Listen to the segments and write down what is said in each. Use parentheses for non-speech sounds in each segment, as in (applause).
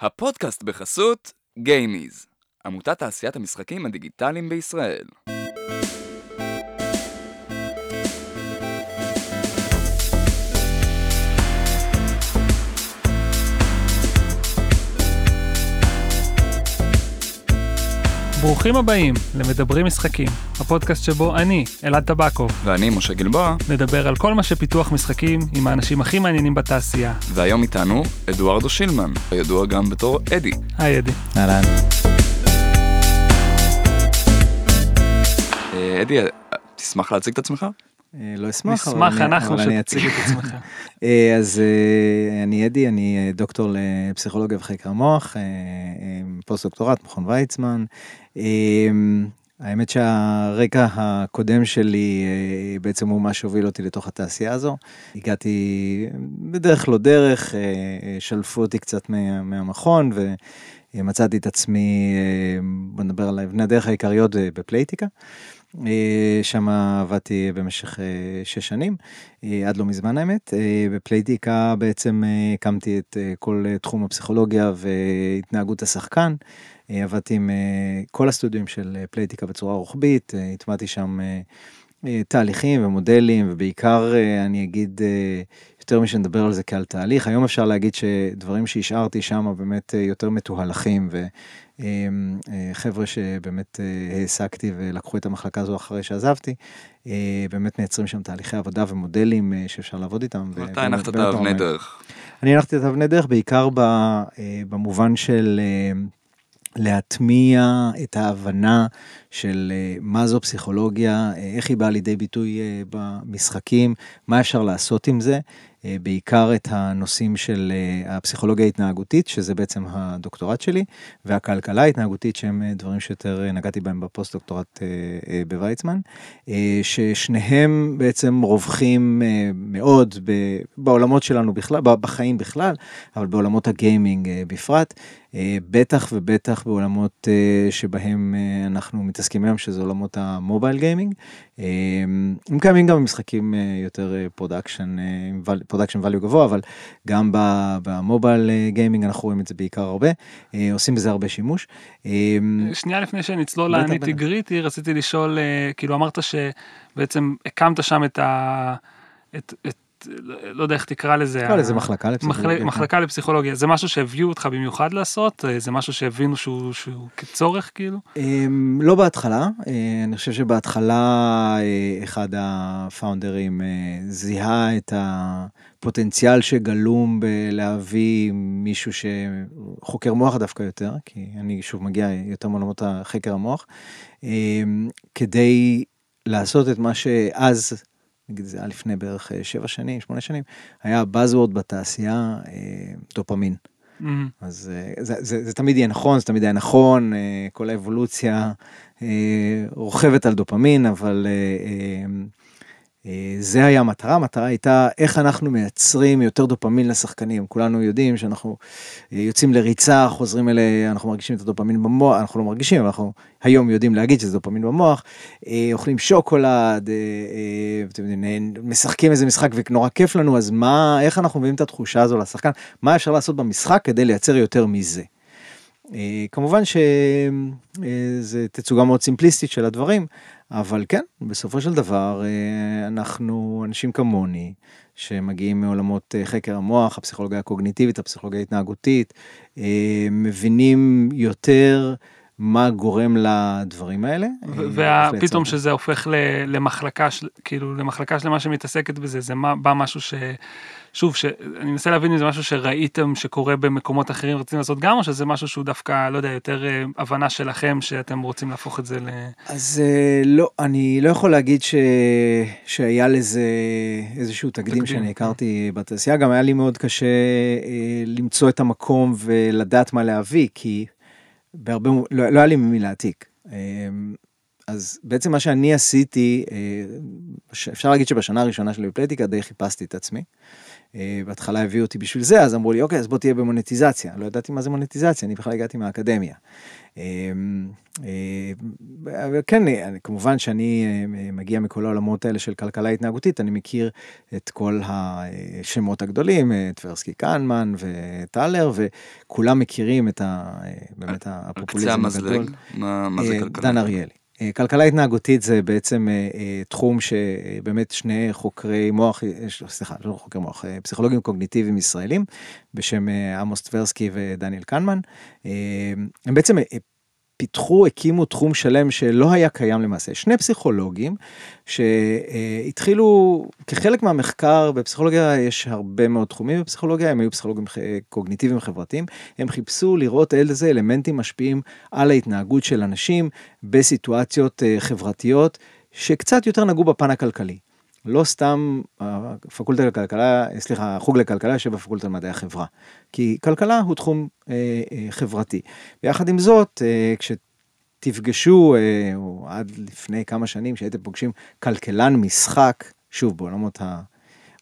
הפודקאסט בחסות גיימיז, עמותת תעשיית המשחקים הדיגיטליים בישראל. ברוכים הבאים למדברים משחקים, הפודקאסט שבו אני, אלעד טבקוב, ואני משה גלבוע, נדבר על כל מה שפיתוח משחקים עם האנשים הכי מעניינים בתעשייה. והיום איתנו אדוארדו שילמן, הידוע גם בתור אדי. היי אדי. אהלן. אה, אדי, אה, תשמח להציג את עצמך? אה, לא אשמח, אבל נשמח אנחנו אבל אני שתציג אציג. את (laughs) עצמך. אז אני אדי, אני דוקטור לפסיכולוגיה וחקר אה, פוסט דוקטורט, מכון ויצמן. אה, האמת שהרקע הקודם שלי אה, בעצם הוא מה שהוביל אותי לתוך התעשייה הזו. הגעתי בדרך לא דרך, אה, אה, שלפו אותי קצת מה- מהמכון ומצאתי את עצמי, בוא נדבר על אבני הדרך העיקריות בפלייטיקה. שם עבדתי במשך שש שנים, עד לא מזמן האמת. בפלייטיקה בעצם הקמתי את כל תחום הפסיכולוגיה והתנהגות השחקן. אה, עבדתי עם אה, כל הסטודיו של אה, פלייטיקה בצורה רוחבית, הטמעתי שם תהליכים ומודלים, ובעיקר אני אגיד, יותר משנדבר על זה כעל תהליך, היום אפשר להגיד שדברים שהשארתי שם באמת יותר מתוהלכים, וחבר'ה שבאמת אה, העסקתי ולקחו את המחלקה הזו אחרי שעזבתי, באמת מייצרים שם תהליכי עבודה ומודלים שאפשר לעבוד איתם. ו- מתי הנחת את האבני. דרך? אני הלכתי את אבני דרך בעיקר במובן של להטמיע את ההבנה של אה, מה זו פסיכולוגיה, אה, איך היא באה לידי ביטוי אה, במשחקים, מה אפשר לעשות עם זה, בעיקר את הנושאים של אה, הפסיכולוגיה ההתנהגותית, שזה בעצם הדוקטורט שלי, והכלכלה ההתנהגותית, שהם אה, דברים שיותר אה, נגעתי בהם בפוסט דוקטורט אה, אה, בוויצמן, אה, ששניהם בעצם רווחים אה, מאוד בעולמות שלנו בכלל, בחיים בכלל, אבל בעולמות הגיימינג אה, בפרט, אה, בטח ובטח בעולמות אה, שבהם אה, אנחנו מתעסקים היום, שזה עולמות ה mobile gaming. אה, הם קיימים גם במשחקים אה, יותר production, production value גבוה, אבל גם ב mobile אה, gaming אנחנו רואים את זה בעיקר הרבה, אה, עושים בזה הרבה שימוש. אה, שנייה לפני שנצלול בטח. גריטי, רציתי לשאול, אה, כאילו אמרת שבעצם הקמת שם את ה... את, את, לא יודע איך תקרא לזה. נקרא ה- לזה מחלקה לפסיכולוגיה. מחלק- מחלקה לפסיכולוגיה, זה משהו שהביאו אותך במיוחד לעשות? אה, זה משהו שהבינו שהוא, שהוא כצורך כאילו? אמ, לא בהתחלה, אה, אני חושב שבהתחלה אה, אחד הפאונדרים זיהה את הפוטנציאל שגלום בלהביא מישהו שחוקר מוח דווקא יותר, כי אני שוב מגיע יותר מעולמות חקר המוח, אמ, כדי לעשות את מה שאז, נגיד זה היה לפני בערך אה, שבע שנים, שמונה שנים, היה buzzword בתעשייה, אה, דופמין. מהמם. אז אה, זה, זה, זה תמיד יהיה נכון, זה תמיד היה נכון, כל האבולוציה רוכבת על דופמין, אבל זה היה המטרה, המטרה הייתה איך אנחנו מייצרים יותר דופמין לשחקנים. כולנו יודעים שאנחנו אה, יוצאים לריצה, חוזרים אליה, אנחנו מרגישים את הדופמין במוח, אנחנו לא מרגישים, אנחנו היום יודעים להגיד שזה דופמין במוח, אה, אוכלים שוקולד, אה, אה, אה, משחקים איזה משחק ונורא כיף לנו, אז מה, איך אנחנו מביאים את התחושה הזו לשחקן, מה אפשר לעשות במשחק כדי לייצר יותר מזה. אה, כמובן שזה תצוגה מאוד סימפליסטית של הדברים, אבל כן, בסופו של דבר אה, אנחנו אנשים כמוני, שמגיעים מעולמות אה, חקר המוח, הפסיכולוגיה הקוגניטיבית, הפסיכולוגיה ההתנהגותית, אה, מבינים יותר מה גורם לדברים האלה. ופתאום. שזה הופך למחלקה, כאילו למחלקה שלמה שמתעסקת בזה, זה בא משהו ש... שוב, ש... אני מנסה להבין אם זה משהו שראיתם שקורה במקומות אחרים ורוצים לעשות גם, או שזה משהו שהוא דווקא, לא יודע, יותר אה, הבנה שלכם שאתם רוצים להפוך את זה ל... אז אה, לא, אני לא יכול להגיד ש... שהיה לזה איזשהו תקדים, תקדים, שאני כן. הכרתי בתעשייה, גם היה לי מאוד קשה אה, למצוא את המקום ולדעת מה להביא, כי בהרבה, לא, לא היה לי ממי להעתיק. אה, אז בעצם מה שאני עשיתי, אפשר להגיד שבשנה הראשונה שלי בפלייטיקה די חיפשתי את עצמי. אה, בהתחלה הביאו אותי בשביל זה, אז אמרו לי, אוקיי, אז בוא תהיה במונטיזציה. לא ידעתי מה זה מונטיזציה, אני בכלל הגעתי מהאקדמיה. וכן, כמובן שאני מגיע מכל העולמות האלה של כלכלה התנהגותית, אני מכיר את כל השמות הגדולים, טברסקי קנמן וטלר, וכולם מכירים את ה... באמת הפופוליזם הגדול. מה, מה זה כלכלה? דן אריאלי. כלכלה התנהגותית זה בעצם תחום שבאמת שני חוקרי מוח, סליחה, לא חוקרי מוח, פסיכולוגים קוגניטיביים ישראלים בשם עמוס טברסקי ודניאל קנמן. הם בעצם פיתחו, הקימו תחום שלם שלא היה קיים למעשה. שני פסיכולוגים שהתחילו, כחלק מהמחקר, בפסיכולוגיה יש הרבה מאוד תחומים בפסיכולוגיה, הם היו פסיכולוגים קוגניטיביים חברתיים, הם חיפשו לראות איזה אלמנטים משפיעים על ההתנהגות של אנשים בסיטואציות חברתיות שקצת יותר נגעו בפן הכלכלי. לא סתם הפקולטה לכלכלה, סליחה, החוג לכלכלה יושב בפקולטה למדעי החברה. כי כלכלה הוא תחום אה, אה, חברתי. ויחד עם זאת, אה, כשתפגשו, אה, או עד לפני כמה שנים, כשהייתם פוגשים כלכלן משחק, שוב, בעולמות ה...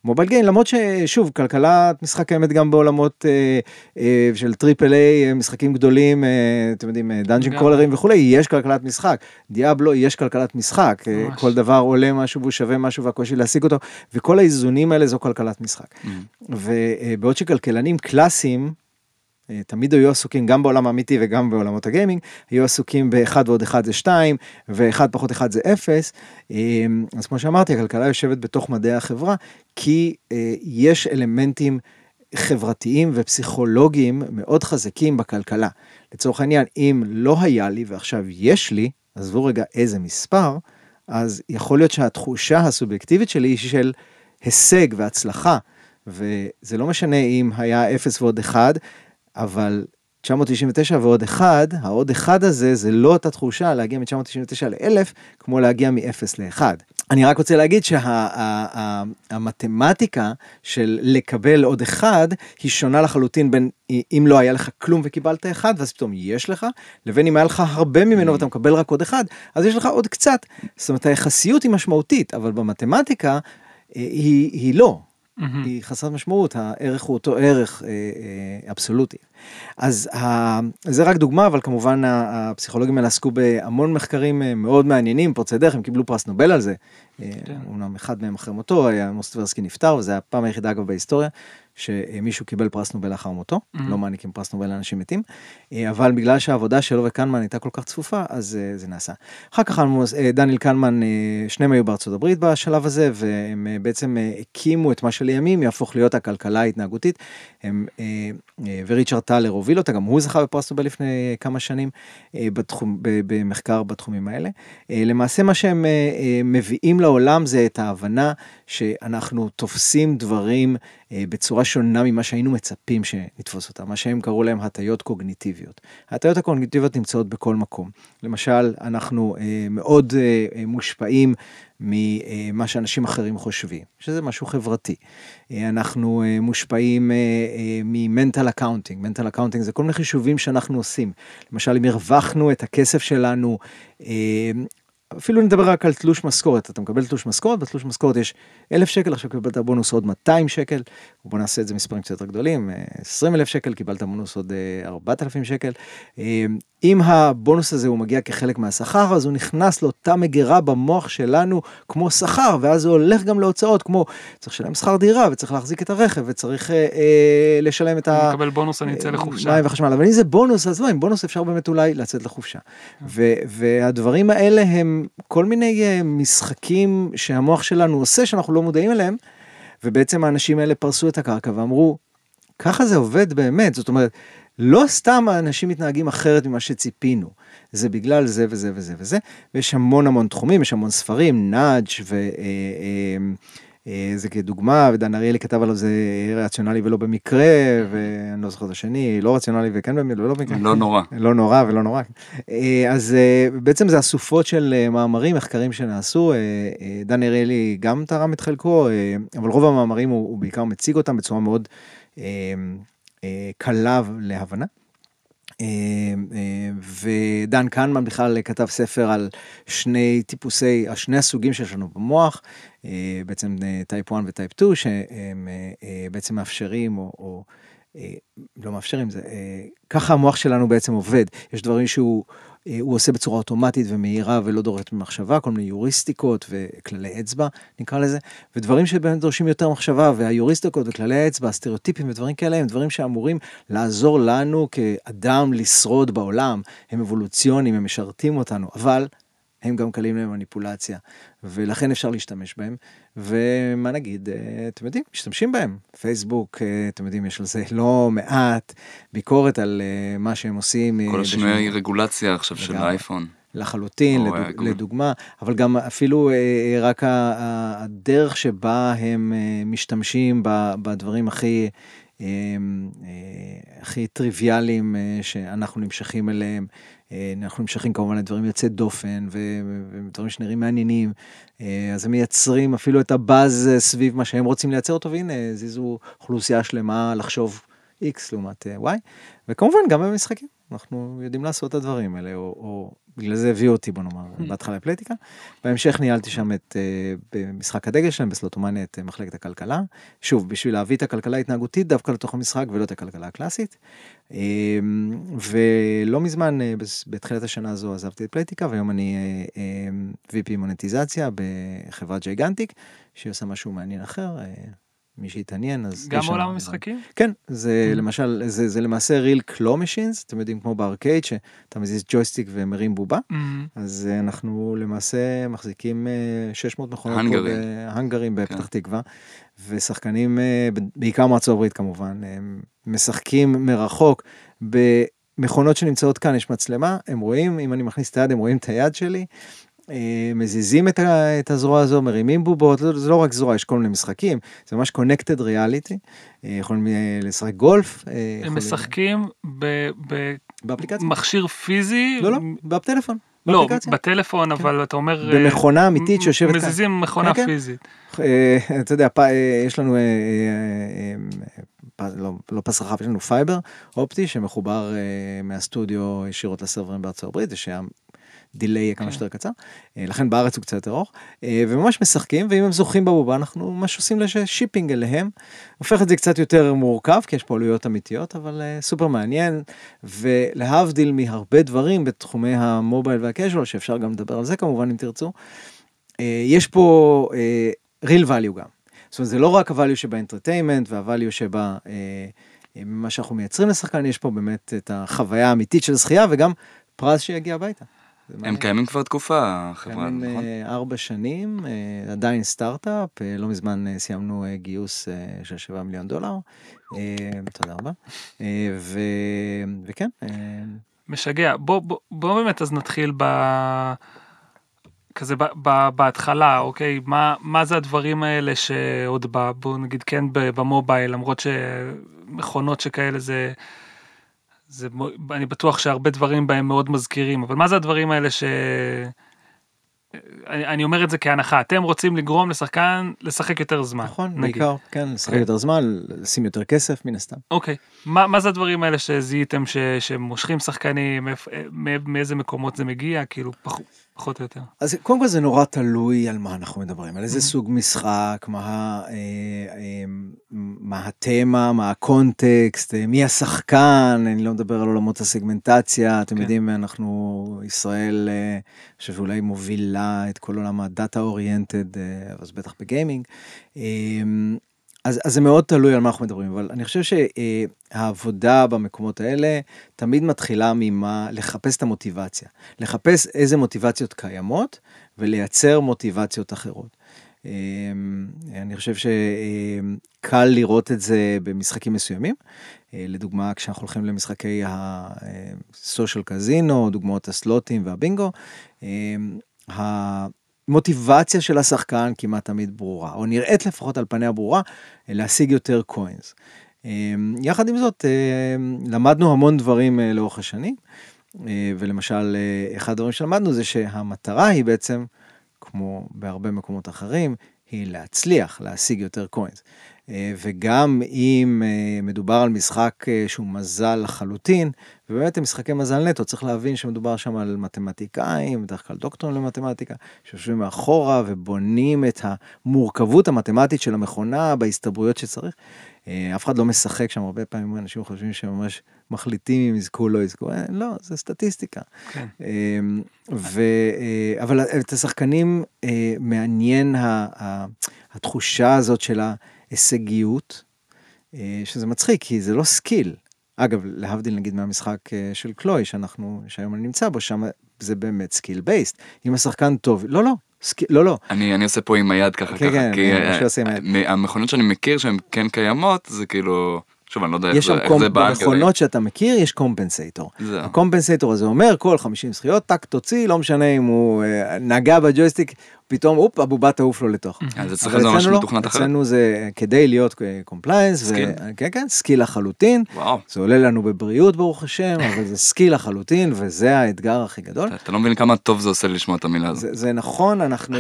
mobile gaming, למרות ששוב, כלכלת משחק קיימת גם בעולמות אה, אה, של triple A, משחקים גדולים, אה, אתם יודעים, dungeon crawler ים וכולי, יש כלכלת משחק. דיאבלו, יש כלכלת משחק. ממש. כל דבר עולה משהו והוא שווה משהו והקושי להשיג אותו, וכל האיזונים האלה זו כלכלת משחק. Mm. ובעוד שכלכלנים קלאסיים, אה, תמיד היו עסוקים גם בעולם האמיתי וגם בעולמות ה gaming, היו עסוקים באחד ועוד אחד זה שתיים, ואחד פחות אחד זה אפס. אה, אז כמו שאמרתי, הכלכלה יושבת בתוך מדעי החברה, כי אה, יש אלמנטים חברתיים ופסיכולוגיים מאוד חזקים בכלכלה. לצורך העניין, אם לא היה לי ועכשיו יש לי, עזבו רגע איזה מספר, אז יכול להיות שהתחושה הסובייקטיבית שלי היא של הישג והצלחה. וזה לא משנה אם היה 0 ועוד 1, אבל 999 ועוד אחד, העוד אחד הזה זה לא אותה תחושה להגיע מ-999 ל-1000 כמו להגיע מ-0 ל-1. אני רק רוצה להגיד שהמתמטיקה של לקבל עוד אחד היא שונה לחלוטין בין אם לא היה לך כלום וקיבלת אחד ואז פתאום יש לך, לבין אם היה לך הרבה ממנו ואתה מקבל רק עוד אחד, אז יש לך עוד קצת. זאת אומרת היחסיות היא משמעותית, אבל במתמטיקה אה, היא, היא לא. Mm-hmm. היא חסרת משמעות, הערך הוא אותו ערך אה, אה, אבסולוטי. אז ה... זה רק דוגמה, אבל כמובן הפסיכולוגים האלה עסקו בהמון מחקרים אה, מאוד מעניינים, פורצי דרך, הם קיבלו פרס נובל על זה. אה, כן. אומנם אחד מהם אחרי מותו, היה מוסטברסקי נפטר, וזו הפעם היחידה אגב בהיסטוריה שמישהו קיבל פרס נובל לאחר מותו, mm-hmm. לא מעניקים פרס נובל לאנשים מתים, אה, אבל בגלל שהעבודה שלו וקנמן הייתה כל כך צפופה, אז זה נעשה. אחר כך דניאל קנמן, שניהם היו בארצות הברית בשלב הזה, והם בעצם הקימו את מה שלימים יהפוך להיות הכלכלה ההתנהגותית, הם, וריצ'רד טלר הוביל אותה, גם הוא זכה בפרס נובל לפני כמה שנים בתחום, במחקר בתחומים האלה. למעשה מה שהם מביאים לעולם זה את ההבנה שאנחנו תופסים דברים בצורה שונה ממה שהיינו מצפים שנתפוס אותם, מה שהם קראו להם הטיות קוגניטיביות. ההטיות הקוגניטיביות נמצאות בכל מקום. למשל, אנחנו מאוד מושפעים ממה שאנשים אחרים חושבים, שזה משהו חברתי. אנחנו מושפעים מ mental accounting, mental accounting זה כל מיני חישובים שאנחנו עושים. למשל, אם הרווחנו את הכסף שלנו אפילו נדבר רק על תלוש משכורת, אתה מקבל תלוש משכורת, בתלוש משכורת יש אלף שקל, עכשיו קיבלת בונוס עוד 200 שקל, בוא נעשה את זה מספרים קצת יותר גדולים, 20 אלף שקל, קיבלת בונוס עוד 4,000 אה, שקל. אה, אם הבונוס הזה הוא מגיע כחלק מהשכר, אז הוא נכנס לאותה מגירה במוח שלנו כמו שכר, ואז הוא הולך גם להוצאות, כמו צריך לשלם שכר דירה, וצריך להחזיק את הרכב, וצריך אה, אה, לשלם את ה... מקבל בונוס, אני אצא לחופשה. מים וחשמל, אבל אם זה בונוס, אז לא, עם בונוס אפשר באמת אולי לצאת לחופשה. והדברים האלה הם כל מיני אה, משחקים שהמוח שלנו עושה שאנחנו לא מודעים אליהם, ובעצם האנשים האלה פרסו את הקרקע ואמרו, ככה זה עובד באמת, זאת אומרת, לא סתם האנשים מתנהגים אחרת ממה שציפינו, זה בגלל זה וזה וזה וזה, ויש המון המון תחומים, יש המון ספרים, נאג' ו... אה, אה, אה, זה כדוגמה, ודן אריאלי כתב עליו זה רציונלי ולא במקרה, ואני לא זוכר את השני, לא רציונלי וכן במקרה, ולא במקרה. לא נורא. לא נורא ולא נורא. אז בעצם זה אסופות של מאמרים, מחקרים שנעשו, דן אריאלי גם תרם את חלקו, אבל רוב המאמרים הוא, הוא בעיקר מציג אותם בצורה מאוד קלה להבנה. אה, אה, ודן כהנמן בכלל כתב ספר על שני טיפוסי, שני הסוגים שיש לנו במוח, אה, בעצם type 1 ו type 2, שהם בעצם מאפשרים או, או לא מאפשרים, זה, ככה המוח שלנו בעצם עובד. יש דברים שהוא אה, הוא עושה בצורה אוטומטית ומהירה ולא דורשת ממחשבה, כל מיני היוריסטיקות וכללי אצבע נקרא לזה, ודברים שבאמת דורשים יותר מחשבה, והיוריסטיקות וכללי האצבע, הסטריאוטיפים ודברים כאלה הם דברים שאמורים לעזור לנו כאדם לשרוד בעולם, הם אבולוציוניים, הם משרתים אותנו, אבל הם גם קלים למניפולציה, ולכן אפשר להשתמש בהם. ומה נגיד, אה, אתם יודעים, משתמשים בהם. פייסבוק, אה, אתם יודעים, יש על זה לא מעט ביקורת על אה, מה שהם עושים. כל השינוי רגולציה עכשיו של האייפון. לחלוטין, לדוג, לדוגמה, אבל גם אפילו רק הדרך שבה הם משתמשים בדברים הכי, הכי טריוויאליים שאנחנו נמשכים אליהם. אה, אנחנו נמשכים כמובן לדברים יוצאי דופן ודברים שנראים מעניינים, אה, אז הם מייצרים אפילו את הבאז סביב מה שהם רוצים לייצר אותו, והנה זיזו אוכלוסייה שלמה לחשוב X לעומת אה, Y, וכמובן גם במשחקים, אנחנו יודעים לעשות את הדברים האלה, או, או בגלל זה הביאו אותי בוא נאמר, mm. בהתחלה פלטיקה. בהמשך ניהלתי שם את, במשחק הדגל שלהם, בסלוטומניה, את מחלקת הכלכלה. שוב, בשביל להביא את הכלכלה ההתנהגותית דווקא לתוך המשחק ולא את הכלכלה הקלאסית. אמ, ולא מזמן, אה, בתחילת השנה הזו עזבתי את פלייטיקה, והיום אני אה, אמ, VP מונטיזציה בחברת ג'יגנטיק, שהיא עושה משהו מעניין אחר. אה, מי שהתעניין אז גם עולם המשחקים כן זה mm-hmm. למשל זה זה למעשה ריל קלו משינס אתם יודעים כמו בארקייד שאתה מזיז ג'ויסטיק ומרים בובה mm-hmm. אז אנחנו למעשה מחזיקים 600 מכונות הנגרים בפתח כן. תקווה ושחקנים בעיקר מארצות הברית כמובן הם משחקים מרחוק במכונות שנמצאות כאן, יש מצלמה, הם רואים, אם אני מכניס את היד, הם רואים את היד שלי. אה, מזיזים את, את הזרוע הזו, מרימים בובות, זה לא רק זרוע, יש כל מיני משחקים, זה ממש connected reality, אה, יכולים אה, לשחק גולף. הם. משחקים במכשיר פיזי? לא, לא, בטלפון. לא, בטלפון, כן. אבל אתה אומר... במכונה אמיתית שיושבת כאן. מזיזים מכונה כן, כן. פיזית. אתה יודע, יש לנו לא, לא פס רחב, יש לנו fiber אופטי שמחובר מהסטודיו ישירות ל server ים בארצות הברית, זה שהיה delay יהיה כמה כן. שיותר קצר, uh, לכן בארץ הוא קצת יותר ארוך, uh, וממש משחקים, ואם הם זוכים בבובה אנחנו ממש עושים shipping אליהם, הופך את זה קצת יותר מורכב, כי יש פה עלויות אמיתיות, אבל uh, סופר מעניין, ולהבדיל מהרבה דברים בתחומי ה mobile וה casual, שאפשר גם לדבר על זה כמובן אם תרצו, יש פה real value גם. זאת אומרת, זה לא רק ה value שב entertainment וה value שבה, אה, מה שאנחנו מייצרים לשחקן, יש פה באמת את החוויה האמיתית של זכייה וגם פרס שיגיע הביתה. הם קיימים כבר תקופה, החברה, נכון? קיימים ארבע שנים, אה, עדיין סטארט-אפ, אה, לא מזמן אה, סיימנו גיוס של 7 מיליון דולר, תודה רבה, ו... וכן. משגע, בוא, בוא, בוא באמת אז נתחיל ב... כזה ב, ב, בהתחלה, אוקיי, מה, מה זה הדברים האלה שעוד ב, בוא נגיד כן במובייל, למרות שמכונות שכאלה זה, זה, אני בטוח שהרבה דברים בהם מאוד מזכירים, אבל מה זה הדברים האלה ש... אני, אני אומר את זה כהנחה, אתם רוצים לגרום לשחקן לשחק יותר זמן. נכון, נגיד. בעיקר, כן, לשחק okay. יותר זמן, לשים יותר כסף מן הסתם. אוקיי, okay. מה, מה זה הדברים האלה שזיהיתם ש, שמושכים שחקנים, מאיזה מקומות זה מגיע, כאילו פחות. פחות או יותר. אז קודם כל זה נורא תלוי על מה אנחנו מדברים, על איזה mm-hmm. סוג משחק, מה, אה, אה, מה התמה, מה הקונטקסט, אה, מי השחקן, אני לא מדבר על עולמות הסגמנטציה, אתם כן. יודעים, אנחנו, ישראל, אני חושב שאולי מובילה את כל עולם הדאטה אוריינטד, אז בטח בגיימינג. אז, אז זה מאוד תלוי על מה אנחנו מדברים, אבל אני חושב שהעבודה במקומות האלה תמיד מתחילה ממה, לחפש את המוטיבציה. לחפש איזה מוטיבציות קיימות ולייצר מוטיבציות אחרות. אמ, אני חושב שקל לראות את זה במשחקים מסוימים. לדוגמה, כשאנחנו הולכים למשחקי הסושיאל קזינו, דוגמאות הסלוטים והבינגו, מוטיבציה של השחקן כמעט תמיד ברורה, או נראית לפחות על פניה ברורה, להשיג יותר קוינס. אמ, יחד עם זאת, אמ, למדנו המון דברים אה, לאורך השנים, אה, ולמשל, אה, אחד הדברים שלמדנו זה שהמטרה היא בעצם, כמו בהרבה מקומות אחרים, היא להצליח להשיג יותר קוינס. אה, וגם אם אה, מדובר על משחק אה, שהוא מזל לחלוטין, ובאמת הם משחקי מזל נטו, צריך להבין שמדובר שם על מתמטיקאים, בדרך כלל דוקטורים למתמטיקה, שיושבים מאחורה ובונים את המורכבות המתמטית של המכונה בהסתברויות שצריך. אף אחד לא משחק שם, הרבה פעמים אנשים חושבים שהם ממש מחליטים אם יזכו או לא יזכו, לא, זה סטטיסטיקה. כן. ו, אבל את השחקנים מעניין התחושה הזאת של ה... הישגיות, אה, שזה מצחיק, כי זה לא skill. אגב, להבדיל נגיד מהמשחק אה, של Klevi, שאנחנו, שהיום אני נמצא בו, שם זה באמת skill based. אם השחקן טוב, לא, לא, לא, לא. אני, אני עושה פה עם היד ככה, כן, ככה, כן, כי כן, המכונות שאני מכיר שהן כן קיימות, זה כאילו... שוב, אני לא יודע איך זה, איך זה בא. במכונות שאתה מכיר יש compensator. ה compensator הזה אומר כל 50 זכיות, טק תוציא, לא משנה אם הוא אה, נגע ב joystick, פתאום אופ הבובה תעוף לו לתוך. אז אצלך זה ממש מתוכנת אחרת? אצלנו זה כדי להיות compliance, skill? כן כן skill לחלוטין, וואו. זה עולה לנו בבריאות ברוך השם, אבל זה skill לחלוטין וזה האתגר הכי גדול. אתה לא מבין כמה טוב זה עושה לשמוע את המילה הזאת. זה נכון, אנחנו,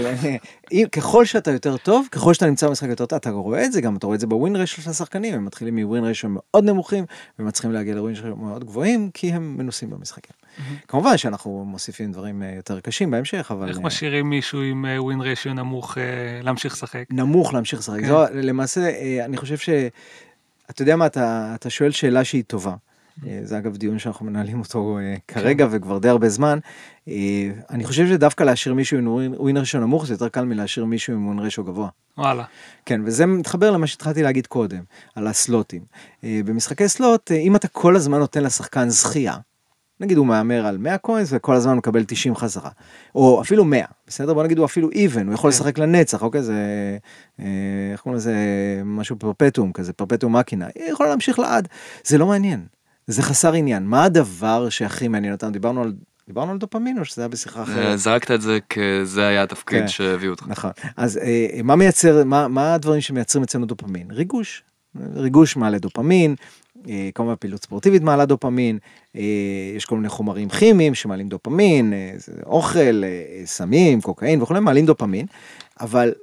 ככל שאתה יותר טוב, ככל שאתה נמצא במשחק יותר טוב, אתה רואה את זה גם, אתה רואה את זה ב win ratio של השחקנים, הם מתחילים מ win ratio מאוד נמוכים, ומצליחים להגיע לווין רשו מאוד גבוהים, כי הם מנוסים במשחקים. כמובן שאנחנו מוסיפים דברים אה, יותר קשים בהמשך, אבל... איך אה, משאירים מישהו עם ווין אה, רשיו נמוך להמשיך לשחק? נמוך להמשיך לשחק. כן. למעשה, אני חושב ש... אתה יודע מה, אתה, אתה שואל שאלה שהיא טובה. זה אגב דיון שאנחנו מנהלים אותו כרגע כן. וכבר די הרבה זמן. אני חושב שדווקא להשאיר מישהו עם ווין רשיו נמוך זה יותר קל מלהשאיר מישהו עם ווין רשיו גבוה. וואלה. כן, וזה מתחבר למה שהתחלתי להגיד קודם, על הסלוטים. במשחקי סלוט, אם אתה כל הזמן נותן לשחקן זכייה, נגיד הוא מהמר על 100 קוינס וכל הזמן מקבל 90 חזרה, או אפילו 100, בסדר? בוא נגיד הוא אפילו even, הוא יכול כן. לשחק לנצח, אוקיי? זה, אה, איך קוראים לזה, משהו פרפטום כזה, פרפטום מקינה, היא יכולה להמשיך לעד, זה לא מעניין, זה חסר עניין. מה הדבר שהכי מעניין אותנו? דיברנו על דיברנו על דופמין או שזה היה בשיחה אחרת? זרקת את זה כזה היה התפקיד כן, שהביאו אותך. נכון. אז אה, מה מייצר, מה, מה הדברים שמייצרים אצלנו דופמין? ריגוש. ריגוש מעלה דופמין, אה, כמובן פעילות ספורטיבית מעלה דופמין, אה, יש כל מיני חומרים כימיים שמעלים דופמין, אה, אוכל, סמים, קוקאין וכולי, מעלים דופמין, אבל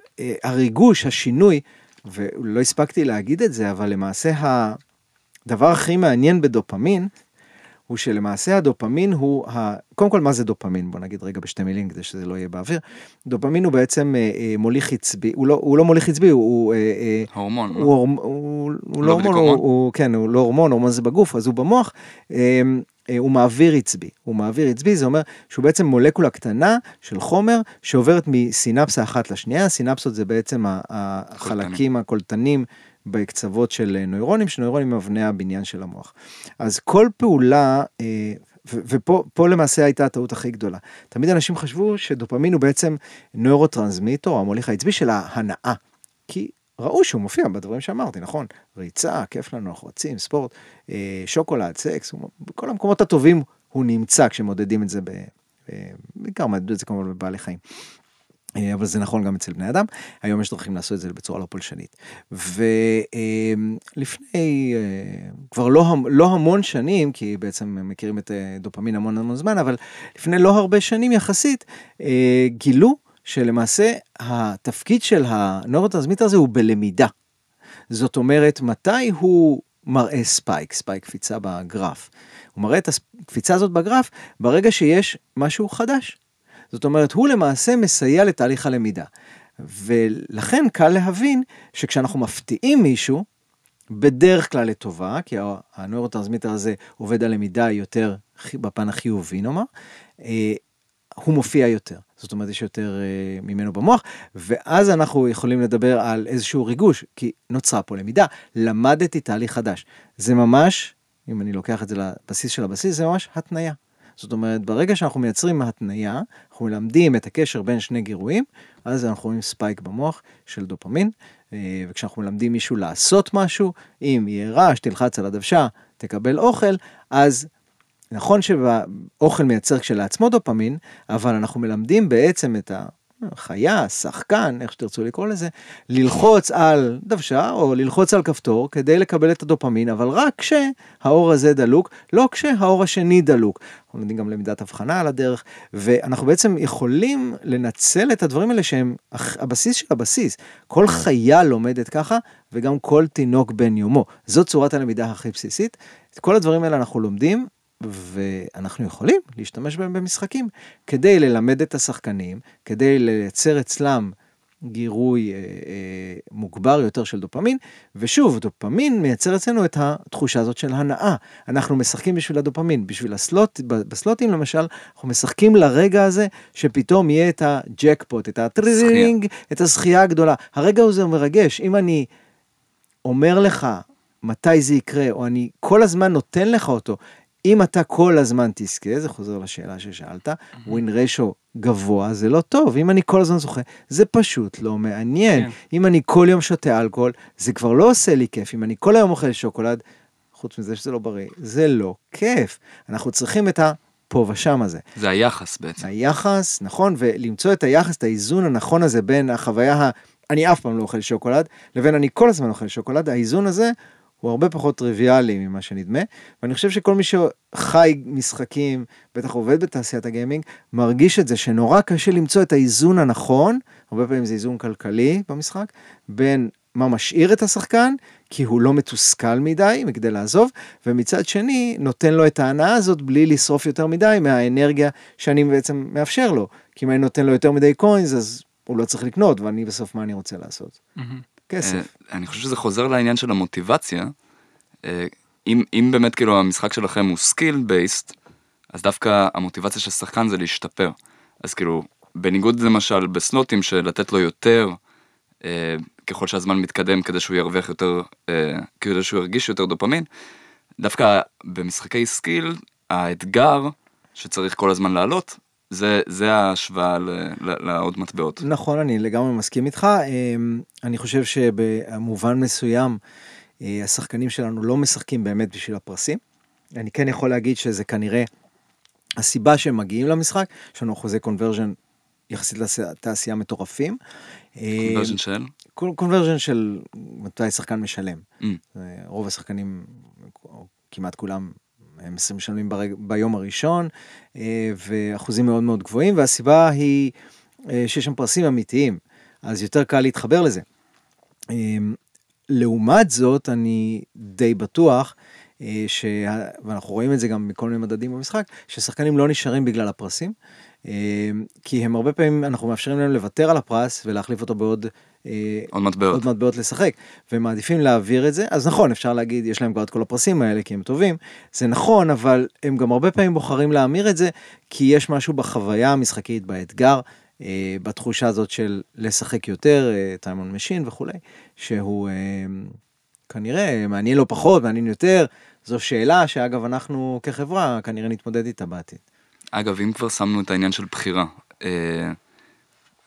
הריגוש, השינוי, ולא הספקתי להגיד את זה, אבל למעשה הדבר הכי מעניין בדופמין, הוא שלמעשה הדופמין הוא, ה... קודם כל מה זה דופמין? בוא נגיד רגע בשתי מילים כדי שזה לא יהיה באוויר. דופמין הוא בעצם אה, אה, מוליך עצבי, הוא לא, הוא לא מוליך עצבי, הוא... אה, אה, הורמון, הוא, לא? הוא, הוא, הוא לא הורמון, הוא, הוא, כן, הוא לא הורמון, הורמון זה בגוף, אז הוא במוח. אה, אה, הוא מעביר עצבי, הוא מעביר עצבי, זה אומר שהוא בעצם מולקולה קטנה של חומר שעוברת מסינפסה אחת לשנייה, סינפסות זה בעצם החלקים הקולטנים בקצוות של נוירונים, שנוירונים הם אבני הבניין של המוח. אז כל פעולה, אה, ופה למעשה הייתה הטעות הכי גדולה. תמיד אנשים חשבו שדופמין הוא בעצם נוירוטרנסמיטור, המוליך העצבי של ההנאה. כי ראו שהוא מופיע בדברים שאמרתי, נכון? ריצה, כיף לנו, אנחנו רצים, ספורט, אה, שוקולד, סקס, בכל המקומות הטובים הוא נמצא כשמודדים את זה, ב, בעיקר מדדו את זה כמובן בבעלי חיים. אה, אבל זה נכון גם אצל בני אדם, היום יש דרכים לעשות את זה בצורה לא פולשנית. ולפני אה, כבר לא, לא המון שנים, כי בעצם מכירים את אה, דופמין המון המון זמן, אבל לפני לא הרבה שנים יחסית, גילו שלמעשה התפקיד של הנוירוטרנסמיטר הזה הוא בלמידה. זאת אומרת, מתי הוא מראה spike, spike קפיצה בגרף. הוא מראה את הקפיצה הזאת בגרף ברגע שיש משהו חדש. זאת אומרת, הוא למעשה מסייע לתהליך הלמידה. ולכן קל להבין שכשאנחנו מפתיעים מישהו, בדרך כלל לטובה, כי הנוירוטרנסמיטר הזה עובד על למידה יותר בפן החיובי נאמר, אה, הוא מופיע יותר. זאת אומרת, יש יותר אה, ממנו במוח, ואז אנחנו יכולים לדבר על איזשהו ריגוש, כי נוצרה פה למידה, למדתי תהליך חדש. זה ממש, אם אני לוקח את זה לבסיס של הבסיס, זה ממש התניה. זאת אומרת, ברגע שאנחנו מייצרים התניה, אנחנו מלמדים את הקשר בין שני גירויים, אז אנחנו רואים spike במוח של דופמין, אה, וכשאנחנו מלמדים מישהו לעשות משהו, אם יהיה רעש, תלחץ על הדוושה, תקבל אוכל, אז נכון שאוכל מייצר כשלעצמו דופמין, אבל אנחנו מלמדים בעצם את ה... חיה, שחקן, איך שתרצו לקרוא לזה, ללחוץ על דוושה או ללחוץ על כפתור כדי לקבל את הדופמין, אבל רק כשהאור הזה דלוק, לא כשהאור השני דלוק. אנחנו לומדים גם למידת הבחנה על הדרך, ואנחנו בעצם יכולים לנצל את הדברים האלה שהם הבסיס של הבסיס. כל חיה לומדת ככה, וגם כל תינוק בן יומו. זאת צורת הלמידה הכי בסיסית. את כל הדברים האלה אנחנו לומדים, ואנחנו יכולים להשתמש בהם במשחקים כדי ללמד את השחקנים, כדי לייצר אצלם גירוי אה, אה, מוגבר יותר של דופמין, ושוב, דופמין מייצר אצלנו את התחושה הזאת של הנאה. אנחנו משחקים בשביל הדופמין, בשביל הסלוט, בסלוטים למשל, אנחנו משחקים לרגע הזה שפתאום יהיה את הג'קפוט, את הטרינג, את הזכייה הגדולה. הרגע הזה מרגש, אם אני אומר לך מתי זה יקרה, או אני כל הזמן נותן לך אותו, אם אתה כל הזמן תזכה, זה חוזר לשאלה ששאלת, ווין רשו גבוה זה לא טוב, אם אני כל הזמן זוכה, זה פשוט לא מעניין. כן. אם אני כל יום שותה אלכוהול, זה כבר לא עושה לי כיף. אם אני כל היום אוכל שוקולד, חוץ מזה שזה לא בריא, זה לא כיף. אנחנו צריכים את הפה ושם הזה. זה היחס בעצם. היחס, נכון, ולמצוא את היחס, את האיזון הנכון הזה בין החוויה ה... אני אף פעם לא אוכל שוקולד, לבין אני כל הזמן אוכל שוקולד, האיזון הזה הוא הרבה פחות טריוויאלי ממה שנדמה, ואני חושב שכל מי שחי משחקים, בטח עובד בתעשיית הגיימינג, מרגיש את זה שנורא קשה למצוא את האיזון הנכון, הרבה פעמים זה איזון כלכלי במשחק, בין מה משאיר את השחקן, כי הוא לא מתוסכל מדי מכדי לעזוב, ומצד שני נותן לו את ההנאה הזאת בלי לשרוף יותר מדי מהאנרגיה שאני בעצם מאפשר לו. כי אם אני נותן לו יותר מדי קוינס, אז הוא לא צריך לקנות, ואני בסוף מה אני רוצה לעשות. Mm-hmm. כסף. אה, אני חושב שזה חוזר לעניין של המוטיבציה. אה, אם, אם באמת כאילו המשחק שלכם הוא skill based, אז דווקא המוטיבציה של שחקן זה להשתפר. אז כאילו, בניגוד למשל בסלוטים של לתת לו יותר, אה, ככל שהזמן מתקדם כדי שהוא ירוויח יותר, אה, כדי שהוא ירגיש יותר דופמין, דווקא במשחקי skill, האתגר שצריך כל הזמן לעלות, זה, זה ההשוואה לעוד מטבעות. נכון, אני לגמרי מסכים איתך. אמ, אני חושב שבמובן מסוים, אה, השחקנים שלנו לא משחקים באמת בשביל הפרסים. אני כן יכול להגיד שזה כנראה הסיבה שהם מגיעים למשחק, יש לנו אחוזי קונברג'ן יחסית לתעשייה מטורפים. קונברג'ן של? קונברג'ן של מתי שחקן משלם. Mm. רוב השחקנים, כמעט כולם, הם משלמים ברג... ביום הראשון, אה, ואחוזים מאוד מאוד גבוהים, והסיבה היא אה, שיש שם פרסים אמיתיים, אז יותר קל להתחבר לזה. אה, לעומת זאת, אני די בטוח, ש... ואנחנו רואים את זה גם מכל מיני מדדים במשחק, ששחקנים לא נשארים בגלל הפרסים, כי הם הרבה פעמים, אנחנו מאפשרים להם לוותר על הפרס ולהחליף אותו בעוד עוד מטבעות. עוד מטבעות לשחק, ומעדיפים להעביר את זה, אז נכון, אפשר להגיד, יש להם כבר את כל הפרסים האלה כי הם טובים, זה נכון, אבל הם גם הרבה פעמים בוחרים להמיר את זה, כי יש משהו בחוויה המשחקית, באתגר, אה, בתחושה הזאת של לשחק יותר, time on אה, machine וכולי, שהוא אה, כנראה מעניין לא פחות, מעניין יותר, זו שאלה שאגב אנחנו כחברה כנראה נתמודד איתה בעתיד. אגב, אם כבר שמנו את העניין של בחירה, אה...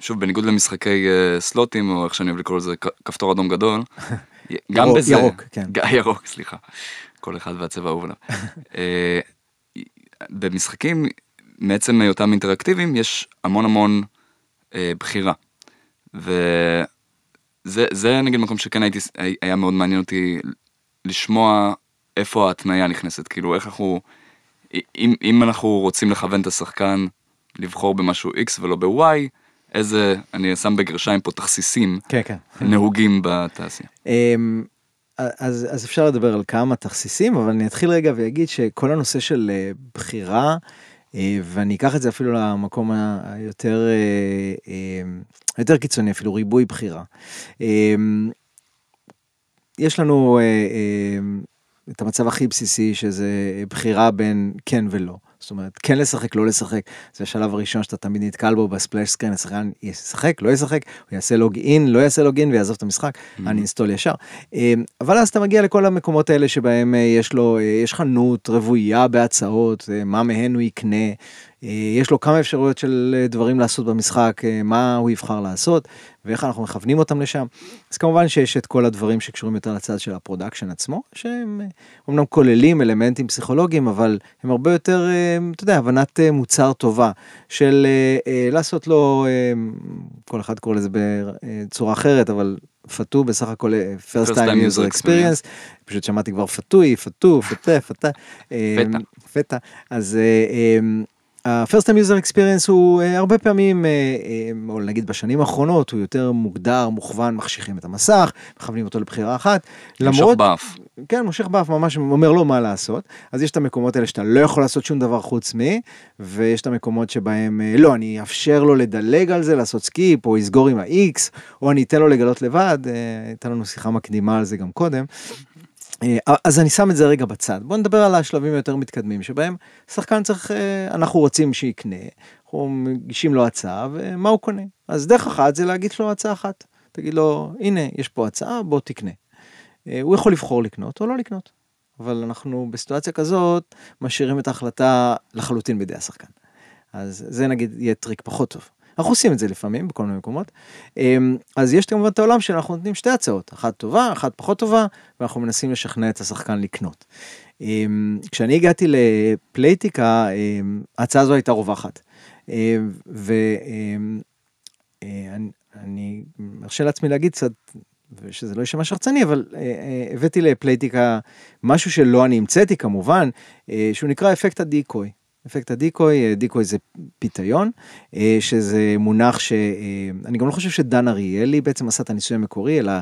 שוב, בניגוד למשחקי אה, סלוטים, או איך שאני אוהב לקרוא לזה, כפתור אדום גדול, (laughs) גם בזה, ירוק, כן. (laughs) ירוק, סליחה, כל אחד והצבע האהוב עליו. (laughs) אה, במשחקים, מעצם היותם אינטראקטיביים, יש המון המון uh, בחירה. וזה נגיד מקום שכן הייתי, היה מאוד מעניין אותי לשמוע איפה ההתניה נכנסת, כאילו איך אנחנו, אם, אם אנחנו רוצים לכוון את השחקן לבחור במשהו X ולא ב-Y, איזה, אני שם בגרשיים פה תכסיסים, כן, כן. נהוגים בתעשייה. אמ, אז, אז אפשר לדבר על כמה תכסיסים, אבל אני אתחיל רגע ואגיד שכל הנושא של אה, בחירה, אה, ואני אקח את זה אפילו למקום היותר אה, יותר קיצוני, אפילו ריבוי בחירה. אמ, יש לנו את המצב הכי בסיסי שזה בחירה בין כן ולא. זאת אומרת, כן לשחק, לא לשחק, זה השלב הראשון שאתה תמיד נתקל בו ב splash screen, השחקן ישחק, לא ישחק, הוא יעשה log in, לא יעשה log in ויעזוב את המשחק, mm-hmm. אני uninstall ישר. אמ, אבל אז אתה מגיע לכל המקומות האלה שבהם אה, יש לו, אה, יש חנות רוויה בהצעות, אה, מה מהן הוא יקנה, יש לו כמה אפשרויות של אה, דברים לעשות במשחק, אה, מה הוא יבחר לעשות, ואיך אנחנו מכוונים אותם לשם. אז כמובן שיש את כל הדברים שקשורים יותר לצד של ה production עצמו, שהם אומנם כוללים אלמנטים פסיכולוגיים, אבל הם הרבה יותר, אתה יודע, הבנת מוצר טובה, של לעשות לו, כל אחד קורא לזה בצורה אחרת, אבל פתו בסך הכל first time user experience, פשוט שמעתי כבר פתוי, פתו, פתה, פתה, (laughs) פתה, אז ה-first time user experience הוא הרבה פעמים, או נגיד בשנים האחרונות, הוא יותר מוגדר, מוכוון, מחשיכים את המסך, מכוונים אותו לבחירה אחת. מושך באף. כן, מושך באף ממש אומר לו מה לעשות. אז יש את המקומות האלה שאתה לא יכול לעשות שום דבר חוץ מ, ויש את המקומות שבהם, לא, אני אאפשר לו לדלג על זה, לעשות skip, או יסגור עם ה-X, או אני אתן לו לגלות לבד, הייתה לנו שיחה מקדימה על זה גם קודם. אז אני שם את זה רגע בצד. בוא נדבר על השלבים היותר מתקדמים שבהם שחקן צריך, אנחנו רוצים שיקנה, אנחנו מגישים לו הצעה ומה הוא קונה. אז דרך אחת זה להגיד לו הצעה אחת. תגיד לו, הנה, יש פה הצעה, בוא תקנה. הוא יכול לבחור לקנות או לא לקנות. אבל אנחנו בסיטואציה כזאת משאירים את ההחלטה לחלוטין בידי השחקן. אז זה נגיד יהיה טריק פחות טוב. אנחנו עושים את זה לפעמים בכל מיני מקומות. אמ, אז יש כמובן את העולם שאנחנו נותנים שתי הצעות, אחת טובה, אחת פחות טובה, ואנחנו מנסים לשכנע את השחקן לקנות. אמ, כשאני הגעתי לפלייטיקה, אמ, ההצעה הזו הייתה רווחת. ואני מרשה לעצמי להגיד קצת, ושזה לא יישמע שרצני, אבל אה, אה, הבאתי לפלייטיקה משהו שלא אני המצאתי כמובן, אה, שהוא נקרא אפקט הדיקוי. אפקט הדיקוי, דיקוי זה פיתיון, שזה מונח שאני גם לא חושב שדן אריאלי בעצם עשה את הניסוי המקורי, אלא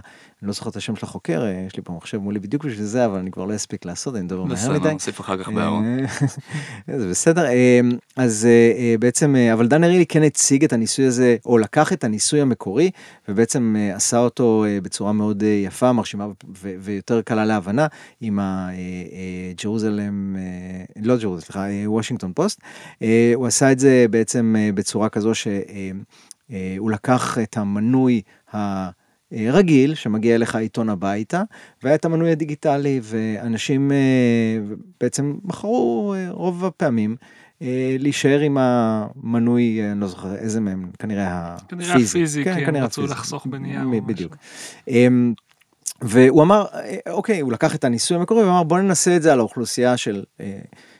אני לא זוכר את השם של החוקר, אה, יש לי פה מחשב מולי בדיוק בשביל זה, אבל אני כבר לא אספיק לעשות, אני מדבר מהר מדי. בסדר, נוסיף אחר כך בארון. אה, (laughs) זה בסדר. אה, אז בעצם, אבל דן אריאלי כן הציג את הניסוי הזה, או לקח את הניסוי המקורי, ובעצם עשה אותו בצורה מאוד יפה, מרשימה ויותר קלה להבנה, עם הג'רוזלם, לא ג'רוזלם, סליחה, וושינגטון פוסט. הוא עשה את זה בעצם בצורה כזו שהוא לקח את המנוי ה... אה, רגיל שמגיע אליך עיתון הביתה והיה את המנוי הדיגיטלי ואנשים אה, בעצם בחרו אה, רוב הפעמים להישאר עם המנוי, אני לא זוכר איזה מהם, כנראה הפיזי. כנראה הפיזי, כן, כנראה רצו לחסוך בנייר. בדיוק. אמ, והוא אמר, אוקיי, הוא לקח את הניסוי המקורי ואמר בוא ננסה את זה על האוכלוסייה של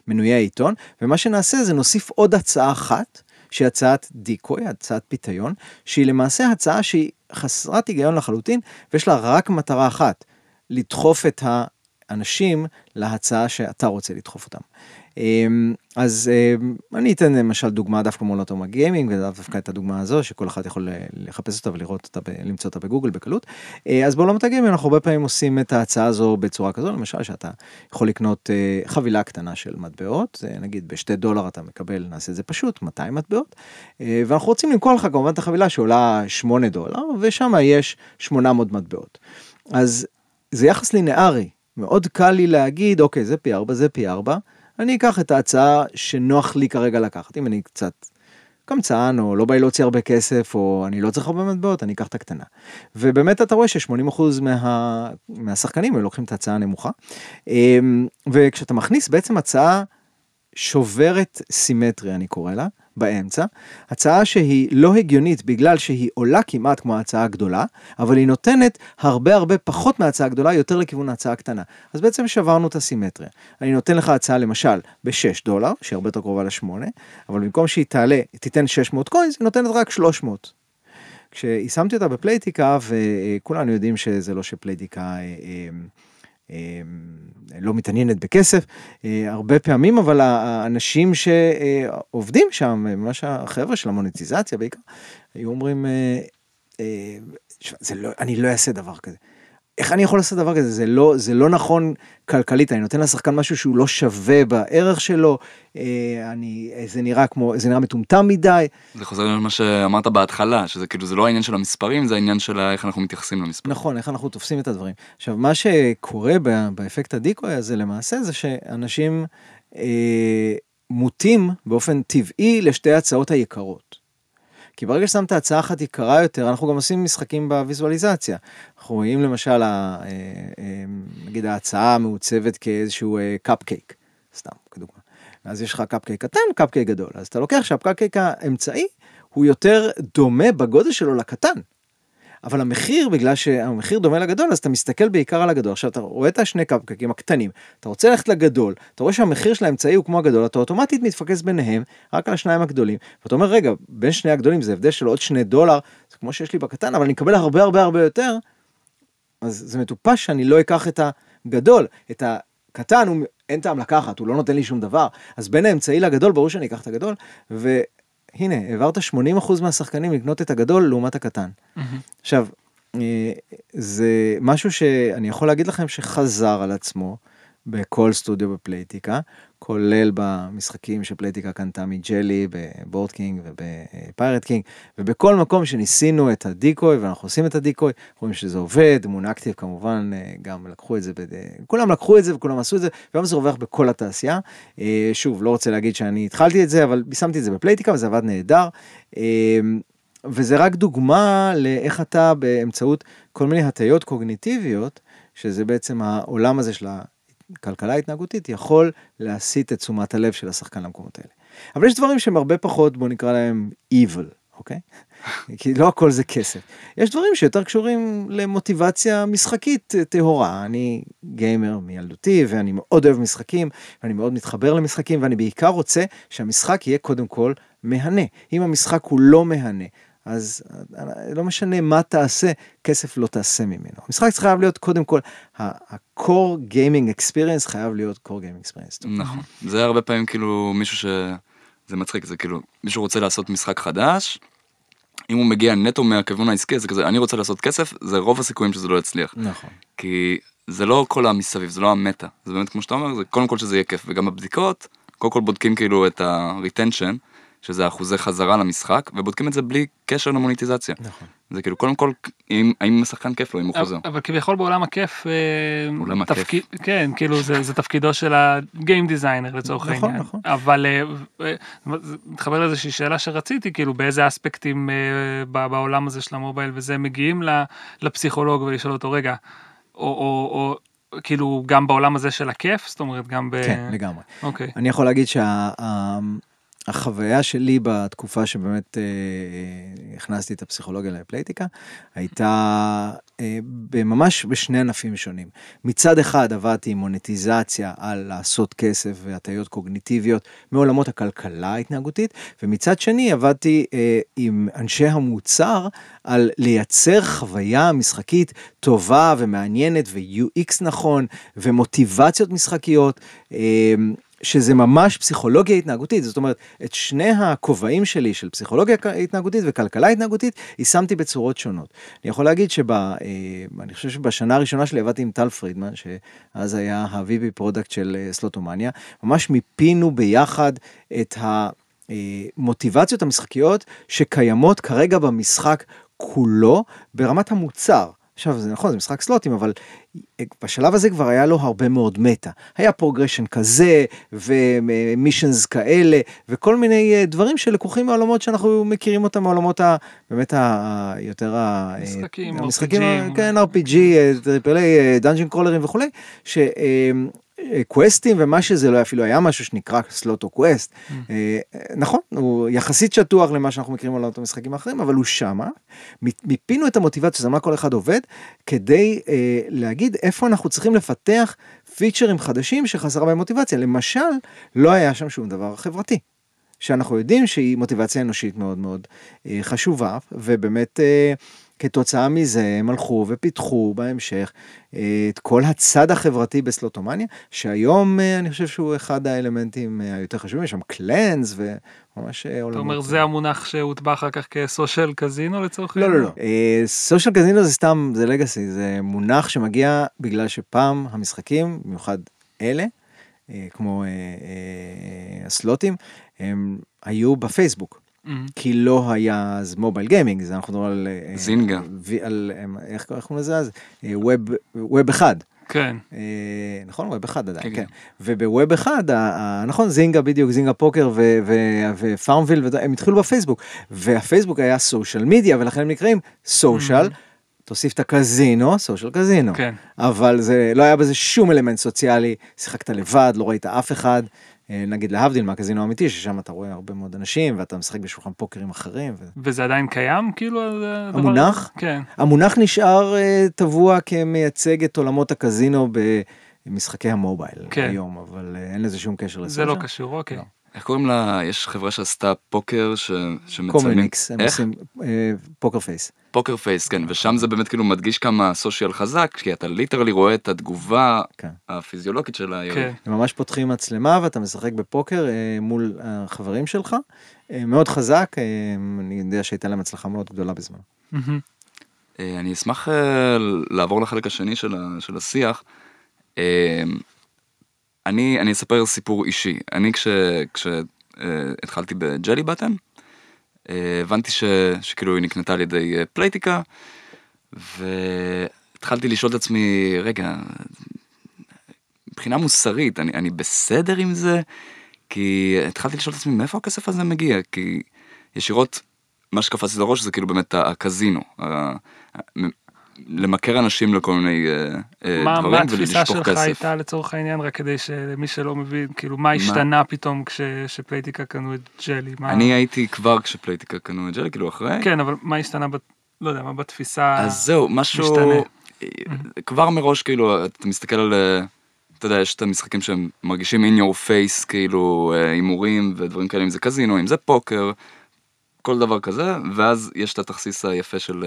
מנויי העיתון, ומה שנעשה זה נוסיף עוד הצעה אחת, שהיא הצעת דיקוי, הצעת פיתיון, שהיא למעשה הצעה שהיא חסרת היגיון לחלוטין, ויש לה רק מטרה אחת, לדחוף את האנשים להצעה שאתה רוצה לדחוף אותם. אמ, אז אמ, אני אתן למשל דוגמה דווקא מול אוטומה גיימינג, ודווקא את הדוגמה הזו שכל אחד יכול לחפש אותה ולראות אותה, למצוא אותה בגוגל בקלות. אה, אז בעולמות הגיימינג אנחנו הרבה פעמים עושים את ההצעה הזו בצורה כזו, למשל שאתה יכול לקנות אה, חבילה קטנה של מטבעות, אה, נגיד בשתי דולר אתה מקבל, נעשה את זה פשוט, 200 מטבעות, ואנחנו רוצים למכור לך כמובן את החבילה שעולה 8 דולר, ושם יש 800 מטבעות. אז זה יחס לינארי, מאוד קל לי להגיד, אוקיי, זה פי 4, זה פי 4. אני אקח את ההצעה שנוח לי כרגע לקחת. אם אני קצת קמצן, או לא בא לי להוציא הרבה כסף, או אני לא צריך הרבה מטבעות, אני אקח את הקטנה. ובאמת אתה רואה ש-80% מה, מהשחקנים הם לוקחים את ההצעה הנמוכה. אמ, וכשאתה מכניס בעצם הצעה שוברת סימטריה, אני קורא לה, באמצע, הצעה שהיא לא הגיונית בגלל שהיא עולה כמעט כמו ההצעה הגדולה, אבל היא נותנת הרבה הרבה פחות מההצעה הגדולה, יותר לכיוון ההצעה הקטנה. אז בעצם שברנו את הסימטריה. אני נותן לך הצעה למשל ב-6 דולר, שהיא הרבה יותר קרובה ל-8, אבל במקום שהיא תעלה, תיתן 600 קוינס, היא נותנת רק 300. כשיישמתי אותה בפלייטיקה, וכולנו יודעים שזה לא שפלייטיקה... אה, לא מתעניינת בכסף אה, הרבה פעמים, אבל האנשים שעובדים שם, ממש החבר'ה של המוניטיזציה בעיקר, היו אומרים, אה, זה לא, אני לא אעשה דבר כזה. איך אני יכול לעשות דבר כזה? זה לא, זה לא נכון כלכלית, אני נותן לשחקן משהו שהוא לא שווה בערך שלו, אה, אני, זה נראה כמו, זה נראה מטומטם מדי. זה חוזר למה שאמרת בהתחלה, שזה כאילו, זה לא העניין של המספרים, זה העניין של איך אנחנו מתייחסים למספרים. נכון, איך אנחנו תופסים את הדברים. עכשיו, מה שקורה באפקט הדיקוי הזה למעשה, זה שאנשים אה, מוטים באופן טבעי לשתי הצעות היקרות. כי ברגע ששמת הצעה אחת יקרה יותר, אנחנו גם עושים משחקים בוויזואליזציה. אנחנו רואים למשל, אה, אה, נגיד ההצעה מעוצבת כאיזשהו קפקייק, אה, סתם כדוגמה. אז יש לך קפקייק קטן, קפקייק גדול. אז אתה לוקח שהקפקייק האמצעי הוא יותר דומה בגודל שלו לקטן. אבל המחיר, בגלל שהמחיר דומה לגדול, אז אתה מסתכל בעיקר על הגדול. עכשיו, אתה רואה את השני קפקקים הקטנים, אתה רוצה ללכת לגדול, אתה רואה שהמחיר של האמצעי הוא כמו הגדול, אתה אוטומטית מתפקס ביניהם, רק על השניים הגדולים, ואתה אומר, רגע, בין שני הגדולים זה הבדל של עוד שני דולר, זה כמו שיש לי בקטן, אבל אני אקבל הרבה הרבה הרבה יותר, אז זה מטופש שאני לא אקח את הגדול, את הקטן, הוא, אין טעם לקחת, הוא לא נותן לי שום דבר, אז בין האמצעי לגדול, ברור שאני אקח את הגדול, ו... הנה, העברת 80% מהשחקנים לקנות את הגדול לעומת הקטן. עכשיו, אה, זה משהו שאני יכול להגיד לכם שחזר על עצמו בכל סטודיו ב Playtika, כולל במשחקים ש Playtika קנתה מ Jelly, ב Board Kings וב Pirate Kings, ובכל מקום שניסינו את ה decoy, ואנחנו עושים את ה decoy, רואים שזה עובד, Moon Active כמובן, אה, גם לקחו את זה, בד... כולם לקחו את זה וכולם עשו את זה, והיום זה רווח בכל התעשייה. אה, שוב, לא רוצה להגיד שאני התחלתי את זה, אבל שמתי את זה בפלייטיקה וזה עבד נהדר. אה, וזה רק דוגמה לאיך אתה באמצעות כל מיני הטיות קוגניטיביות, שזה בעצם העולם הזה של כלכלה התנהגותית יכול להסיט את תשומת הלב של השחקן למקומות האלה. אבל יש דברים שהם הרבה פחות, בוא נקרא להם evil, אוקיי? (laughs) כי לא הכל זה כסף. יש דברים שיותר קשורים למוטיבציה משחקית טהורה. אני גיימר מילדותי ואני מאוד אוהב משחקים ואני מאוד מתחבר למשחקים ואני בעיקר רוצה שהמשחק יהיה קודם כל מהנה. אם המשחק הוא לא מהנה, אז לא משנה מה תעשה, כסף לא תעשה ממנו. המשחק חייב להיות קודם כל, ה-core gaming experience חייב להיות core gaming experience. נכון, זה הרבה פעמים כאילו מישהו ש... זה מצחיק, זה כאילו מישהו רוצה לעשות משחק חדש, אם הוא מגיע נטו מהכיוון העסקי, זה כזה, אני רוצה לעשות כסף, זה רוב הסיכויים שזה לא יצליח. נכון. כי זה לא כל המסביב, זה לא המטה, זה באמת כמו שאתה אומר, זה קודם כל שזה יהיה כיף, וגם בבדיקות, קודם כל בודקים כאילו את ה-retension, שזה אחוזי חזרה למשחק, ובודקים את זה בלי קשר למוניטיזציה. נכון. זה כאילו קודם כל, אם, האם השחקן כיף לו, אם הוא חוזר. אבל כביכול בעולם הכיף, אה, עולם הכיף. תפקיד, כן, כאילו זה, זה תפקידו של הגיים דיזיינר לצורך נכון, העניין. נכון. אבל אה, אה, מתחבר לאיזושהי שאלה שרציתי, כאילו באיזה אספקטים בעולם הזה של המובייל וזה מגיעים לפסיכולוג ולשאול אותו רגע, או, או, או כאילו גם בעולם הזה של הכיף, זאת אומרת גם ב... כן, לגמרי. אוקיי. אני יכול להגיד שהחוויה שלי בתקופה שבאמת אה, אה, הכנסתי את הפסיכולוגיה לפלייטיקה, הייתה אה, ממש בשני ענפים שונים. מצד אחד עבדתי עם מוניטיזציה על לעשות כסף והטיות קוגניטיביות מעולמות הכלכלה ההתנהגותית, ומצד שני עבדתי אה, עם אנשי המוצר על לייצר חוויה משחקית טובה ומעניינת ו-UX נכון ומוטיבציות משחקיות. אה, שזה ממש פסיכולוגיה התנהגותית, זאת אומרת, את שני הכובעים שלי של פסיכולוגיה התנהגותית וכלכלה התנהגותית, יישמתי בצורות שונות. אני יכול להגיד שב... אה, אני חושב שבשנה הראשונה שלי עבדתי עם טל פרידמן, שאז היה ה-VP product של אה, Slotomania, ממש מיפינו ביחד את המוטיבציות המשחקיות שקיימות כרגע במשחק כולו ברמת המוצר. עכשיו זה נכון זה משחק סלוטים אבל בשלב הזה כבר היה לו הרבה מאוד meta היה progression כזה ו missions כאלה וכל מיני אה, דברים שלקוחים מעולמות שאנחנו מכירים אותם מעולמות ה... באמת ה... יותר ה... משחקים, המשחקים RPG. כן RPG טריפל איי קרולרים וכולי. ש... quest ים ומה שזה לא אפילו היה משהו שנקרא Sloto Quest. אה, נכון, הוא יחסית שטוח למה שאנחנו מכירים בעולמות המשחקים האחרים, אבל הוא שמה. מיפינו את המוטיבציה, זה מה כל אחד עובד, כדי אה, להגיד איפה אנחנו צריכים לפתח feature ים חדשים שחסרה בהם מוטיבציה. למשל, לא היה שם שום דבר חברתי. שאנחנו יודעים שהיא מוטיבציה אנושית מאוד מאוד אה, חשובה, ובאמת אה, כתוצאה מזה הם הלכו ופיתחו בהמשך אה, את כל הצד החברתי בסלוטומניה, שהיום אה, אני חושב שהוא אחד האלמנטים אה, היותר חשובים, יש שם קלנס וממש עולמות. אתה אומר זה המונח שהוטבע אחר כך כסושיאל קזינו לצורך לא, לא, לא. סושיאל קזינו זה סתם, זה לגאסי, זה מונח שמגיע בגלל שפעם המשחקים, במיוחד אלה, כמו הסלוטים, הם היו בפייסבוק. כי לא היה אז mobile gaming, זה אנחנו מדברים על... אה, זינגה. על, איך קוראים לזה אז? web, web אחד. כן. אה, נכון? web אחד עדיין, כן, כן. כן. וב web אחד, ה- ה- נכון, זינגה בדיוק, זינגה פוקר ו- ו- ופארמוויל, הם התחילו בפייסבוק, והפייסבוק היה social media, ולכן הם נקראים social. תוסיף את הקזינו, social casino. כן. אבל זה לא היה בזה שום אלמנט סוציאלי, שיחקת לבד, לא ראית אף אחד, אה, נגיד להבדיל מהקזינו האמיתי, ששם אתה רואה הרבה מאוד אנשים, ואתה משחק בשולחן פוקרים אחרים. ו... וזה עדיין קיים, כאילו? הדבר המונח? כן. המונח נשאר אה, טבוע כמייצג את עולמות הקזינו במשחקי ה mobile כן. היום, אבל אה, אין לזה שום קשר לזה. זה לא קשור, אוקיי. לא. איך קוראים לה? יש חברה שעשתה פוקר ש... שמצלמים... Comunix, הם איך? עושים אה, Poker Face. Poker Face, כן, ושם זה באמת כאילו מדגיש כמה social חזק, כי אתה literally רואה את התגובה כן. הפיזיולוגית של היריב. כן. הם ממש פותחים מצלמה ואתה משחק בפוקר אה, מול החברים שלך, אה, מאוד חזק, אה, אני יודע שהייתה להם הצלחה מאוד גדולה בזמן. מהמם. אה, אני אשמח אה, לעבור לחלק השני של, ה, של השיח. אה, אני, אני אספר סיפור אישי. אני כשהתחלתי בג'לי בטן, אה, הבנתי ש, שכאילו היא נקנתה על ידי אה, פלייטיקה, והתחלתי לשאול את עצמי, רגע, מבחינה מוסרית, אני, אני בסדר עם זה? כי התחלתי לשאול את עצמי, מאיפה הכסף הזה מגיע? כי ישירות, מה שקפץ לי לראש זה כאילו באמת הקזינו. למכר אנשים לכל מיני אה, אה, דברים מה התפיסה ולשפוך שלך כסף. הייתה לצורך העניין, רק כדי שמי שלא מבין, כאילו מה השתנה פתאום כשפלייטיקה קנו את ג'לי? מה... אני הייתי כבר כשפלייטיקה קנו את ג'לי, כאילו אחרי. כן, אבל מה השתנה, בת... לא יודע, מה בתפיסה... אז זהו, משהו... משתנה. כבר מראש, כאילו, אתה מסתכל על... אה, אתה יודע, יש את המשחקים שהם מרגישים in your face, כאילו, אה, הימורים ודברים כאלה, אם זה קזינו, אם זה פוקר, כל דבר כזה, ואז יש את התכסיס היפה של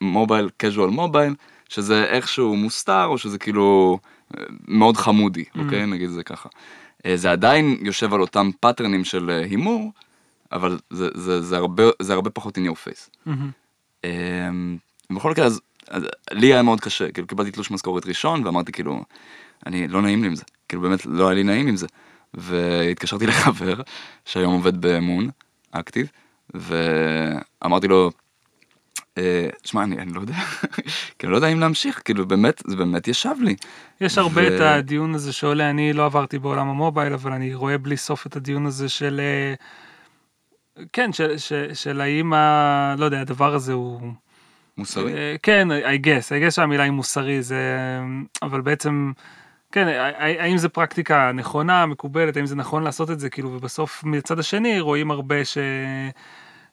mobile, casual mobile, שזה איכשהו מוסתר, או שזה כאילו אה, מאוד חמודי, אוקיי? נגיד זה ככה. אה, זה עדיין יושב על אותם pattern ים של אה, הימור, אבל זה, זה, זה, הרבה, זה הרבה פחות in your face. מהמם. אמ, בכל מקרה, אז, אז לי היה מאוד קשה, כאילו קיבלתי תלוש משכורת ראשון, ואמרתי כאילו, אני, לא נעים לי עם זה, כאילו באמת לא היה לי נעים עם זה. והתקשרתי (laughs) לחבר, שהיום עובד באמון, אקטיב, ואמרתי לו, אה, שמע, אני, אני לא יודע, (laughs) כאילו לא יודע אם להמשיך, כאילו באמת, זה באמת ישב לי. יש הרבה ו- את הדיון הזה שעולה, אני לא עברתי בעולם המובייל, אבל אני רואה בלי סוף את הדיון הזה של... אה, כן, של, של, של האם ה... לא יודע, הדבר הזה הוא... מוסרי. אה, כן, I guess, I guess שהמילה היא מוסרי, זה... אבל בעצם, כן, האם זה פרקטיקה נכונה, מקובלת, האם זה נכון לעשות את זה, כאילו, ובסוף מצד השני רואים הרבה ש...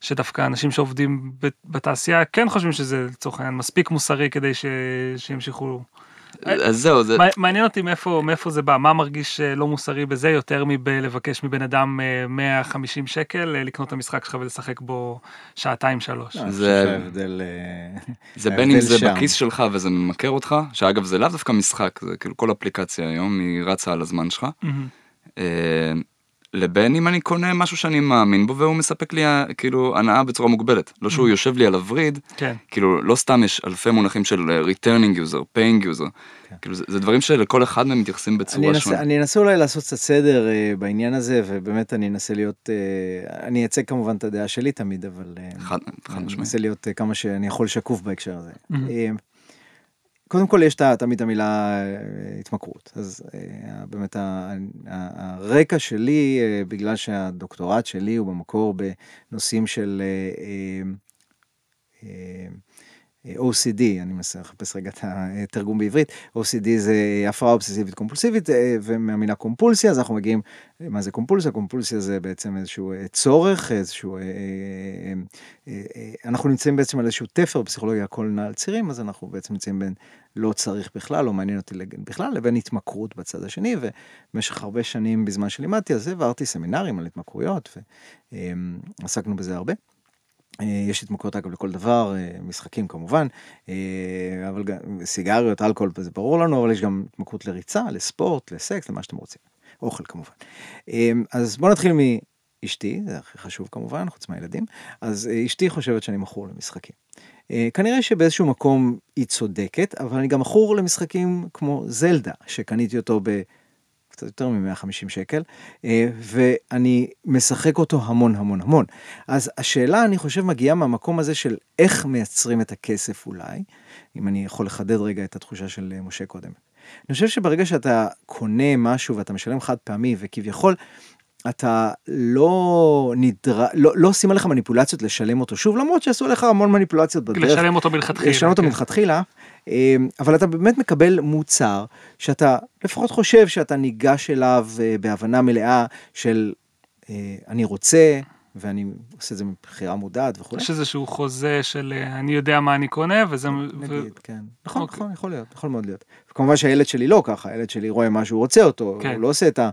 שדווקא אנשים שעובדים ב- בתעשייה כן חושבים שזה לצורך העניין מספיק מוסרי כדי ש... שימשיכו. אז זהו, זה, מע- מעניין אותי מאיפה, מאיפה זה בא, מה מרגיש אה, לא מוסרי בזה יותר מלבקש מבן אדם אה, 150 שקל אה, לקנות את המשחק שלך ולשחק בו שעתיים שלוש. חושב זה- שההבדל, אה, זה בין אם זה. בכיס שלך וזה ממכר אותך, שאגב זה לאו דווקא משחק, זה כאילו כל אפליקציה היום היא רצה על הזמן שלך. אה, לבין אם אני קונה משהו שאני מאמין בו והוא מספק לי אה, כאילו הנאה בצורה מוגבלת, לא שהוא יושב לי על הווריד, כן. כאילו לא סתם יש אלפי מונחים של returning user, paying user, כאילו זה, זה דברים שלכל אחד מהם מתייחסים בצורה שונה. אני אנסה אולי לעשות קצת סדר אה, בעניין הזה, ובאמת אני אנסה להיות, אה, אני אייצג כמובן את הדעה שלי תמיד, אבל אה, חד, חד אני. אנסה להיות אה, כמה שאני יכול שקוף בהקשר הזה. מהמם. אה, קודם כל יש את תמיד המילה אה, התמכרות, אז אה, באמת הרקע שלי, אה, בגלל שהדוקטורט שלי הוא במקור בנושאים של OCD, אני מנסה לחפש רגע את התרגום בעברית, OCD זה הפרעה אובססיבית קומפולסיבית, אה, ומהמילה קומפולסיה, אז אנחנו מגיעים, מה זה קומפולסיה? קומפולסיה זה בעצם איזשהו אה, צורך, איזשהו, אה, אה, אה, אה, אנחנו נמצאים בעצם על איזשהו תפר בפסיכולוגיה, הכל נע על צירים, אז אנחנו בעצם נמצאים בין לא צריך בכלל, לא מעניין אותי בכלל, לבין התמכרות בצד השני, ובמשך הרבה שנים בזמן שלימדתי זה, העברתי סמינרים על התמכרויות, ועסקנו בזה הרבה. אה, יש התמכרות אגב לכל דבר, אה, משחקים כמובן, אה, אבל גם סיגריות, אלכוהול, זה ברור לנו, אבל יש גם התמכרות לריצה, לספורט, לסקס, למה שאתם רוצים. אוכל כמובן. אז בואו נתחיל מאשתי, זה הכי חשוב כמובן, חוץ מהילדים. אז אשתי חושבת שאני מכור למשחקים. אה, כנראה שבאיזשהו מקום היא צודקת, אבל אני גם מכור למשחקים כמו זלדה, שקניתי אותו ב... קצת יותר מ-150 שקל, אה, ואני משחק אותו המון המון המון. אז השאלה, אני חושב, מגיעה מהמקום הזה של איך מייצרים את הכסף אולי, אם אני יכול לחדד רגע את התחושה של אה, משה קודם. אני חושב שברגע שאתה קונה משהו ואתה משלם חד פעמי וכביכול, אתה לא נדר... לא, לא עושים עליך מניפולציות לשלם אותו שוב, למרות שעשו עליך המון מניפולציות בדרך. לשלם אותו מלכתחילה. לשלם אותו כן. מלכתחילה, אבל אתה באמת מקבל מוצר שאתה לפחות חושב שאתה ניגש אליו אה, בהבנה מלאה של אה, אני רוצה, ואני עושה את זה מבחירה מודעת וכו'. יש איזשהו חוזה של אה, אני יודע מה אני קונה וזה... נגיד, כן. נכון, אוקיי. נכון, יכול להיות, יכול מאוד להיות. כמובן שהילד שלי לא ככה, הילד שלי רואה מה שהוא רוצה אותו, כן. הוא לא עושה את ה...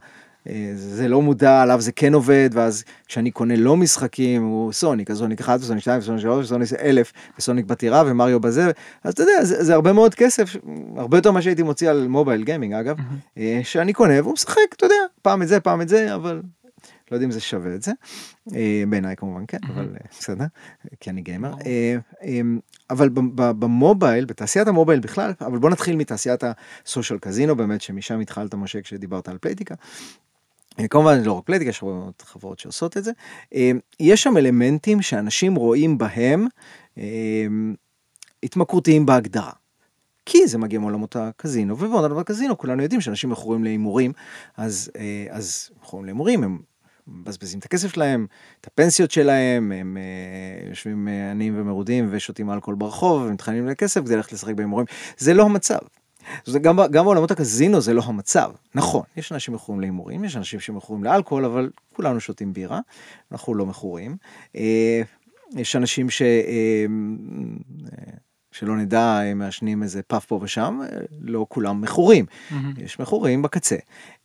אה, זה לא מודע עליו זה כן עובד ואז כשאני קונה לא משחקים הוא סוניק אז סוניק 1 וסוניק 2 וסוניק 3 וסוניק 1000 וסוניק בטירה ומריו בזה אז אתה יודע זה, זה הרבה מאוד כסף הרבה יותר ממה שהייתי מוציא על mobile gaming אגב אה, שאני קונה והוא משחק אתה יודע פעם את זה פעם את זה אבל לא יודע אם זה שווה את זה. אה, בעיניי כמובן כן אבל בסדר כי אני gamer. אבל ב mobile בתעשיית ה mobile בכלל אבל בוא נתחיל מתעשיית ה social casino באמת שמשם התחלת משה כשדיברת על פלייטיקה. כמובן לא רק פלייטיקה יש הרבה מאוד חברות שעושות את זה אה, יש שם אלמנטים שאנשים רואים בהם אה, התמכרותיים בהגדרה. כי זה מגיע מעולמות הקזינו ובעולמות הקזינו כולנו יודעים שאנשים מכורים להימורים אז אה, אז מכורים להימורים הם מבזבזים את הכסף שלהם את הפנסיות שלהם הם יושבים עניים ומרודים ושותים אלכוהול ברחוב ומתחננים לכסף כדי ללכת לשחק בהימורים זה לא המצב. זה גם, גם בעולמות הקזינו זה לא המצב נכון יש אנשים מכורים להימורים יש אנשים שמכורים לאלכוהול אבל כולנו שותים בירה אנחנו לא מכורים. אה, יש אנשים ש... אה, שלא נדע הם מעשנים איזה פאף פה ושם אה, לא כולם מכורים מהמם. יש מכורים בקצה.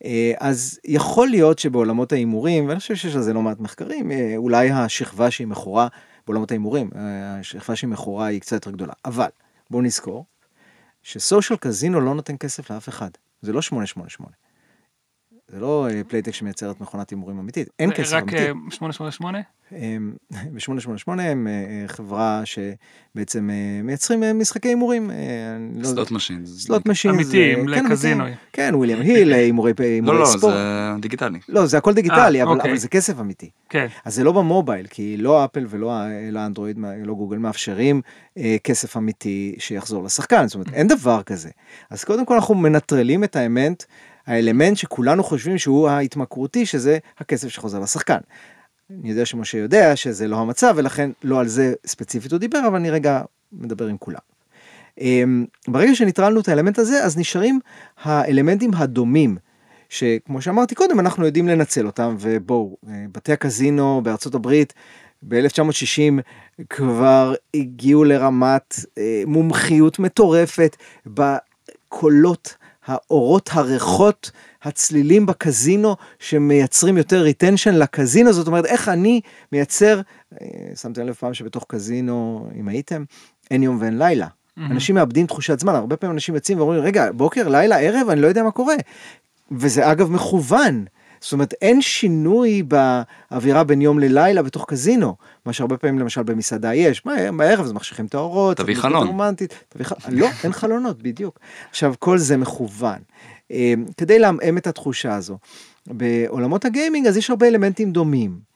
אה, אז יכול להיות שבעולמות ההימורים, ואני חושב שיש על זה לא מעט מחקרים, אה, אולי השכבה שהיא מכורה בעולמות ההימורים, השכבה שהיא מכורה היא קצת יותר גדולה. אבל בואו נזכור ש social casino לא נותן כסף לאף אחד. זה לא 888. זה לא אה, Playtech שמייצרת מכונת הימורים אמיתית, אין כסף רק אמיתי. אה, 888? ב-888 הם (laughs) אה, חברה שבעצם אה, מייצרים אה, משחקי הימורים. אה, לא slot machine. slot machine. אמיתיים, כן, לקזינו. אמיתיים. כן, William Hill, אה, הימורי הימורי לא, לא, ספורט. זה דיגיטלי. לא, זה הכל דיגיטלי, אה, אבל אוקיי. אבל זה כסף אמיתי. כן. אז זה לא ב mobile, כי לא אפל ולא לא אנדרואיד, לא גוגל מאפשרים אה, כסף אמיתי שיחזור לשחקן, זאת אומרת, אין דבר כזה. אז קודם כל אנחנו מנטרלים את האמנט, האלמנט שכולנו חושבים שהוא ההתמכרותי, שזה הכסף שחוזר לשחקן. אני יודע שמשה יודע שזה לא המצב, ולכן לא על זה ספציפית הוא דיבר, אבל אני רגע מדבר עם כולם. אמ, ברגע שניטרלנו את האלמנט הזה, אז נשארים האלמנטים הדומים, שכמו שאמרתי קודם, אנחנו יודעים לנצל אותם, ובואו, אה, בתי הקזינו בארצות הברית ב-1960 כבר הגיעו לרמת אה, מומחיות מטורפת בקולות, האורות הריחות, הצלילים בקזינו שמייצרים יותר retention לקזינו, זאת אומרת איך אני מייצר, אה, שמתם לב פעם שבתוך קזינו, אם הייתם, אין יום ואין לילה. מהמם. אנשים מאבדים תחושת זמן, הרבה פעמים אנשים יוצאים ואומרים, רגע, בוקר, לילה, ערב, אני לא יודע מה קורה. וזה אגב מכוון. זאת אומרת, אין שינוי באווירה בין יום ללילה בתוך קזינו, מה שהרבה פעמים למשל במסעדה יש, מה, בערב אז מחשיכים את האורות, תביא חלון. רומנטית, תביא חלון, לא, אין חלונות, בדיוק. עכשיו, כל זה מכוון. אה, כדי לעמעם את התחושה הזו. בעולמות ה gaming אז יש הרבה אלמנטים דומים.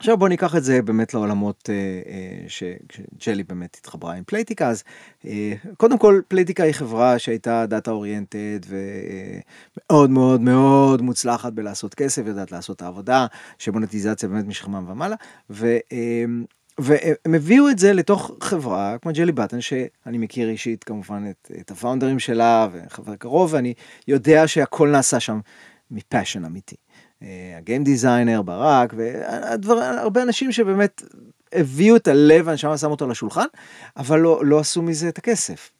עכשיו בוא ניקח את זה באמת לעולמות אה, אה, שג'לי באמת התחברה עם פלייטיקה אז אה, קודם כל פלייטיקה היא חברה שהייתה data oriented ומאוד מאוד מאוד מוצלחת בלעשות כסף יודעת לעשות את העבודה של מונטיזציה באמת משכמם ומעלה ו, והם הביאו את זה לתוך חברה כמו Jelly Button שאני מכיר אישית כמובן את, את ה founder ים שלה וחבר קרוב ואני יודע שהכל נעשה שם מ passion אמיתי. אה, ה game designer ברק והרבה אנשים שבאמת הביאו את הלב והנשמה שמו אותו על השולחן אבל לא, לא עשו מזה את הכסף.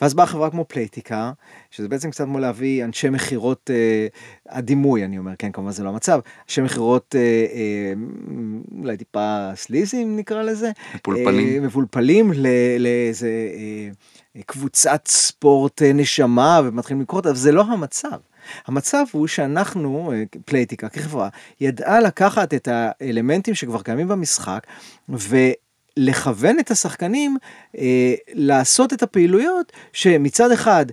ואז באה חברה כמו פלייטיקה שזה בעצם קצת כמו להביא אנשי מכירות אה, הדימוי אני אומר כן כמובן זה לא המצב אנשי מכירות אה, אה, אולי טיפה sleazy ים נקרא לזה מפולפלים. אה, מבולפלים ל- לאיזה אה, קבוצת ספורט אה, נשמה ומתחילים לקרוא אותה, אבל זה לא המצב. המצב הוא שאנחנו, אה, פלייטיקה כחברה, ידעה לקחת את האלמנטים שכבר קיימים במשחק ולכוון את השחקנים אה, לעשות את הפעילויות שמצד אחד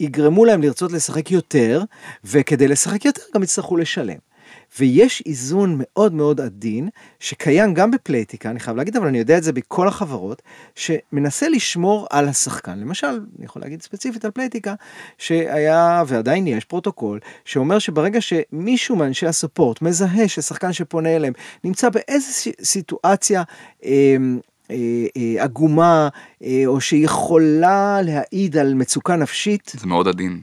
יגרמו להם לרצות לשחק יותר, וכדי לשחק יותר גם יצטרכו לשלם. ויש איזון מאוד מאוד עדין, שקיים גם בפלייטיקה, אני חייב להגיד, אבל אני יודע את זה בכל החברות, שמנסה לשמור על השחקן. למשל, אני יכול להגיד ספציפית על פלייטיקה, שהיה, ועדיין יש פרוטוקול, שאומר שברגע שמישהו מאנשי ה support מזהה ששחקן שפונה אליהם נמצא באיזו סיטואציה, אה, אה, אה, עגומה, או שיכולה להעיד על מצוקה נפשית. זה מאוד עדין.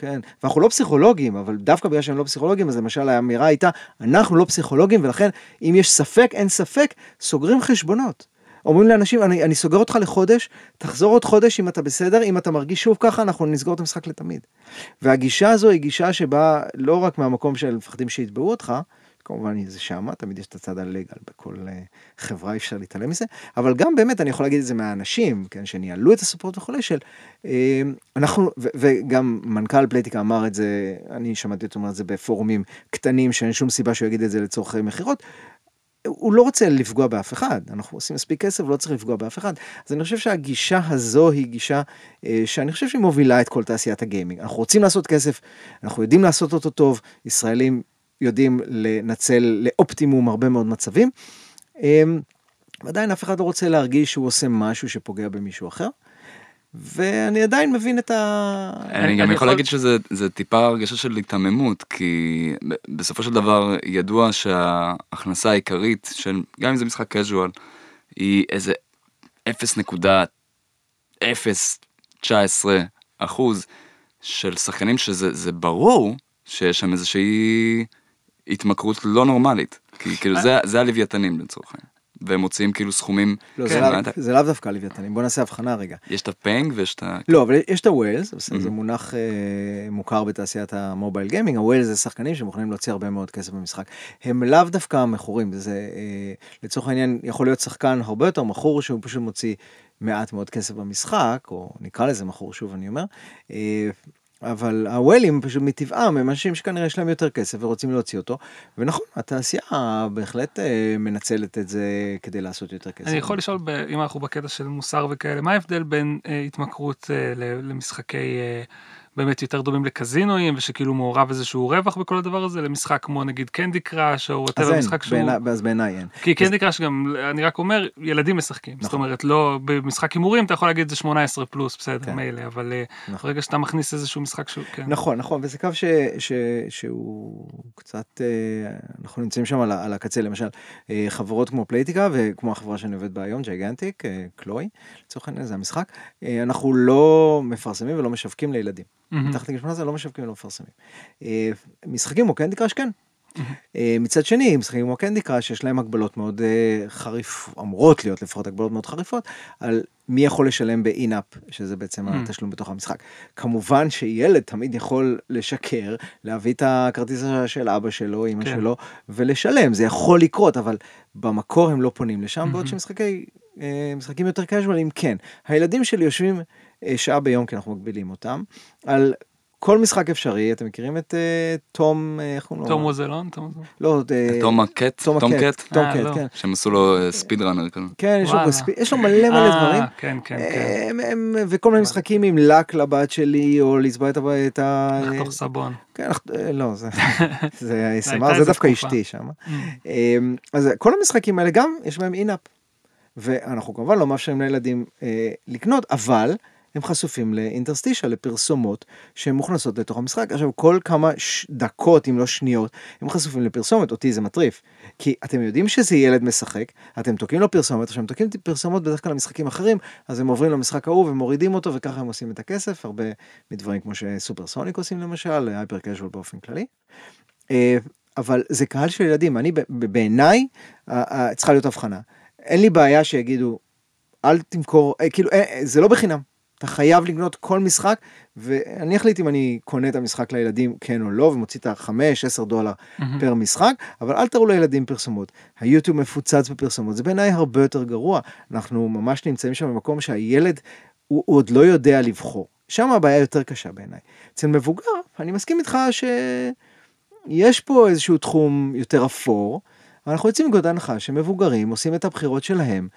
כן, ואנחנו לא פסיכולוגים, אבל דווקא בגלל שהם לא פסיכולוגים, אז למשל האמירה הייתה, אנחנו לא פסיכולוגים, ולכן אם יש ספק, אין ספק, סוגרים חשבונות. אומרים לאנשים, אני, אני סוגר אותך לחודש, תחזור עוד חודש אם אתה בסדר, אם אתה מרגיש שוב ככה, אנחנו נסגור את המשחק לתמיד. והגישה הזו היא גישה שבאה לא רק מהמקום של מפחדים שיתבעו אותך, כמובן זה שמה, תמיד יש את הצד הלגל בכל uh, חברה, אי אפשר להתעלם מזה, אבל גם באמת, אני יכול להגיד את זה מהאנשים, כן, שניהלו את הסופרות וכולי, של uh, אנחנו, וגם מנכ"ל פלייטיקה אמר את זה, אני שמעתי אותו אומר את זה בפורומים קטנים, שאין שום סיבה שהוא יגיד את זה לצורכי מכירות, הוא לא רוצה לפגוע באף אחד, אנחנו עושים מספיק כסף, לא צריך לפגוע באף אחד. אז אני חושב שהגישה הזו היא גישה אה, שאני חושב שהיא מובילה את כל תעשיית הגיימינג. אנחנו רוצים לעשות כסף, אנחנו יודעים לעשות אותו טוב, ישראלים יודעים לנצל לאופטימום הרבה מאוד מצבים. אמ, ועדיין אף אחד לא רוצה להרגיש שהוא עושה משהו שפוגע במישהו אחר. ואני עדיין מבין את ה... אני גם יכול להגיד שזה טיפה הרגשה של היתממות, כי בסופו של דבר ידוע שההכנסה העיקרית של, גם אם זה משחק casual, היא איזה 0.019 אחוז של שחקנים שזה ברור שיש שם איזושהי התמכרות לא נורמלית, כי כאילו זה, זה הלוויתנים לצורך העניין. והם מוציאים כאילו סכומים. לא, כן, זה, לאו, זה לאו דווקא לוויתנים, בוא נעשה הבחנה רגע. יש את הפנג ויש את ה... לא, אבל יש את ה whales, mm-hmm. זה מונח אה, מוכר בתעשיית ה mobile gaming, ה whales זה שחקנים שמוכנים להוציא הרבה מאוד כסף במשחק. הם לאו דווקא מכורים, זה אה, לצורך העניין יכול להיות שחקן הרבה יותר מכור שהוא פשוט מוציא מעט מאוד כסף במשחק, או נקרא לזה מכור שוב אני אומר. אה, אבל הוואלים פשוט מטבעם הם אנשים שכנראה יש להם יותר כסף ורוצים להוציא אותו ונכון התעשייה בהחלט אה, מנצלת את זה כדי לעשות יותר כסף. אני יכול לשאול אם אנחנו בקטע של מוסר וכאלה מה ההבדל בין אה, התמכרות אה, למשחקי באמת יותר דומים לקזינואים ושכאילו מעורב איזשהו רווח בכל הדבר הזה למשחק כמו נגיד Candy Crush או whatever משחק שהוא... אז בעיניי אין. כי Candy Crush גם אני רק אומר ילדים משחקים נכון. זאת אומרת לא במשחק הימורים אתה יכול להגיד זה 18 פלוס בסדר כן. מילא אבל אה, נכון. ברגע שאתה מכניס איזשהו משחק שהוא כן. נכון נכון וזה קו ש, ש, שהוא קצת אה, אנחנו נמצאים שם על, על הקצה למשל אה, חברות כמו Playtika וכמו החברה שאני עובד בה היום Gigantic קלוי לצורך העניין זה המשחק אנחנו לא מפרסמים ולא משווקים לילדים. מתחת לגיל 18 לא משווקים ולא מפרסמים. אה, משחקים כמו Candy Crush כן. אה, מצד שני משחקים כמו Candy Crush יש להם הגבלות מאוד אה, חריף אמורות להיות לפחות הגבלות מאוד חריפות על מי יכול לשלם ב in-app שזה בעצם התשלום בתוך המשחק. כמובן שילד תמיד יכול לשקר להביא את הכרטיס של אבא שלו אמא כן. שלו ולשלם זה יכול לקרות אבל במקור הם לא פונים לשם בעוד שמשחקי משחקים יותר קאז'ואלים כן הילדים שלי יושבים שעה ביום כי אנחנו מגבילים אותם, על כל משחק אפשרי, אתם מכירים את אה, תום, אה, איך קוראים לו? תום ווזלון? לא, תום הקט? תום הקט, תום קט, לא. כן. שהם עשו לו ספיד ראנר כזה. כן, יש לו מלא מלא דברים. כן, כן, כן. וכל מיני משחקים עם לק לבת שלי, או לצבוע את ה... לחתוך סבון. כן, לא, זה (laughs) ASMR, זה דווקא אשתי שם. Mm. אז כל המשחקים האלה גם, יש בהם אינאפ. ואנחנו כמובן לא מאפשרים לילדים לקנות, אבל הם חשופים לאינטרסטישה, לפרסומות שהן מוכנסות לתוך המשחק. עכשיו, כל כמה ש... דקות, אם לא שניות, הם חשופים לפרסומת, אותי זה מטריף. כי אתם יודעים שזה ילד משחק, אתם תוקעים לו פרסומת, עכשיו הם תוקעים פרסומות בדרך כלל למשחקים אחרים, אז הם עוברים למשחק ההוא ומורידים אותו, וככה הם עושים את הכסף, הרבה מדברים כמו שסופר סוניק עושים למשל, הייפר קז'ואל באופן כללי. אה, אבל זה קהל של ילדים, אני בעיניי צריכה להיות הבחנה. אין לי בעיה שיגידו, אל תמכור, אה, כאילו, אה, זה לא בחינם. אתה חייב לקנות כל משחק, ואני אחליט אם אני קונה את המשחק לילדים כן או לא, ומוציא את ה-5-10 דולר mm-hmm. פר משחק, אבל אל תראו לילדים פרסומות. היוטיוב מפוצץ בפרסומות, זה בעיניי הרבה יותר גרוע. אנחנו ממש נמצאים שם במקום שהילד, הוא, הוא עוד לא יודע לבחור. שם הבעיה יותר קשה בעיניי. אצל מבוגר, אני מסכים איתך שיש פה איזשהו תחום יותר אפור, אנחנו יוצאים מנקודת הנחה שמבוגרים עושים את הבחירות שלהם.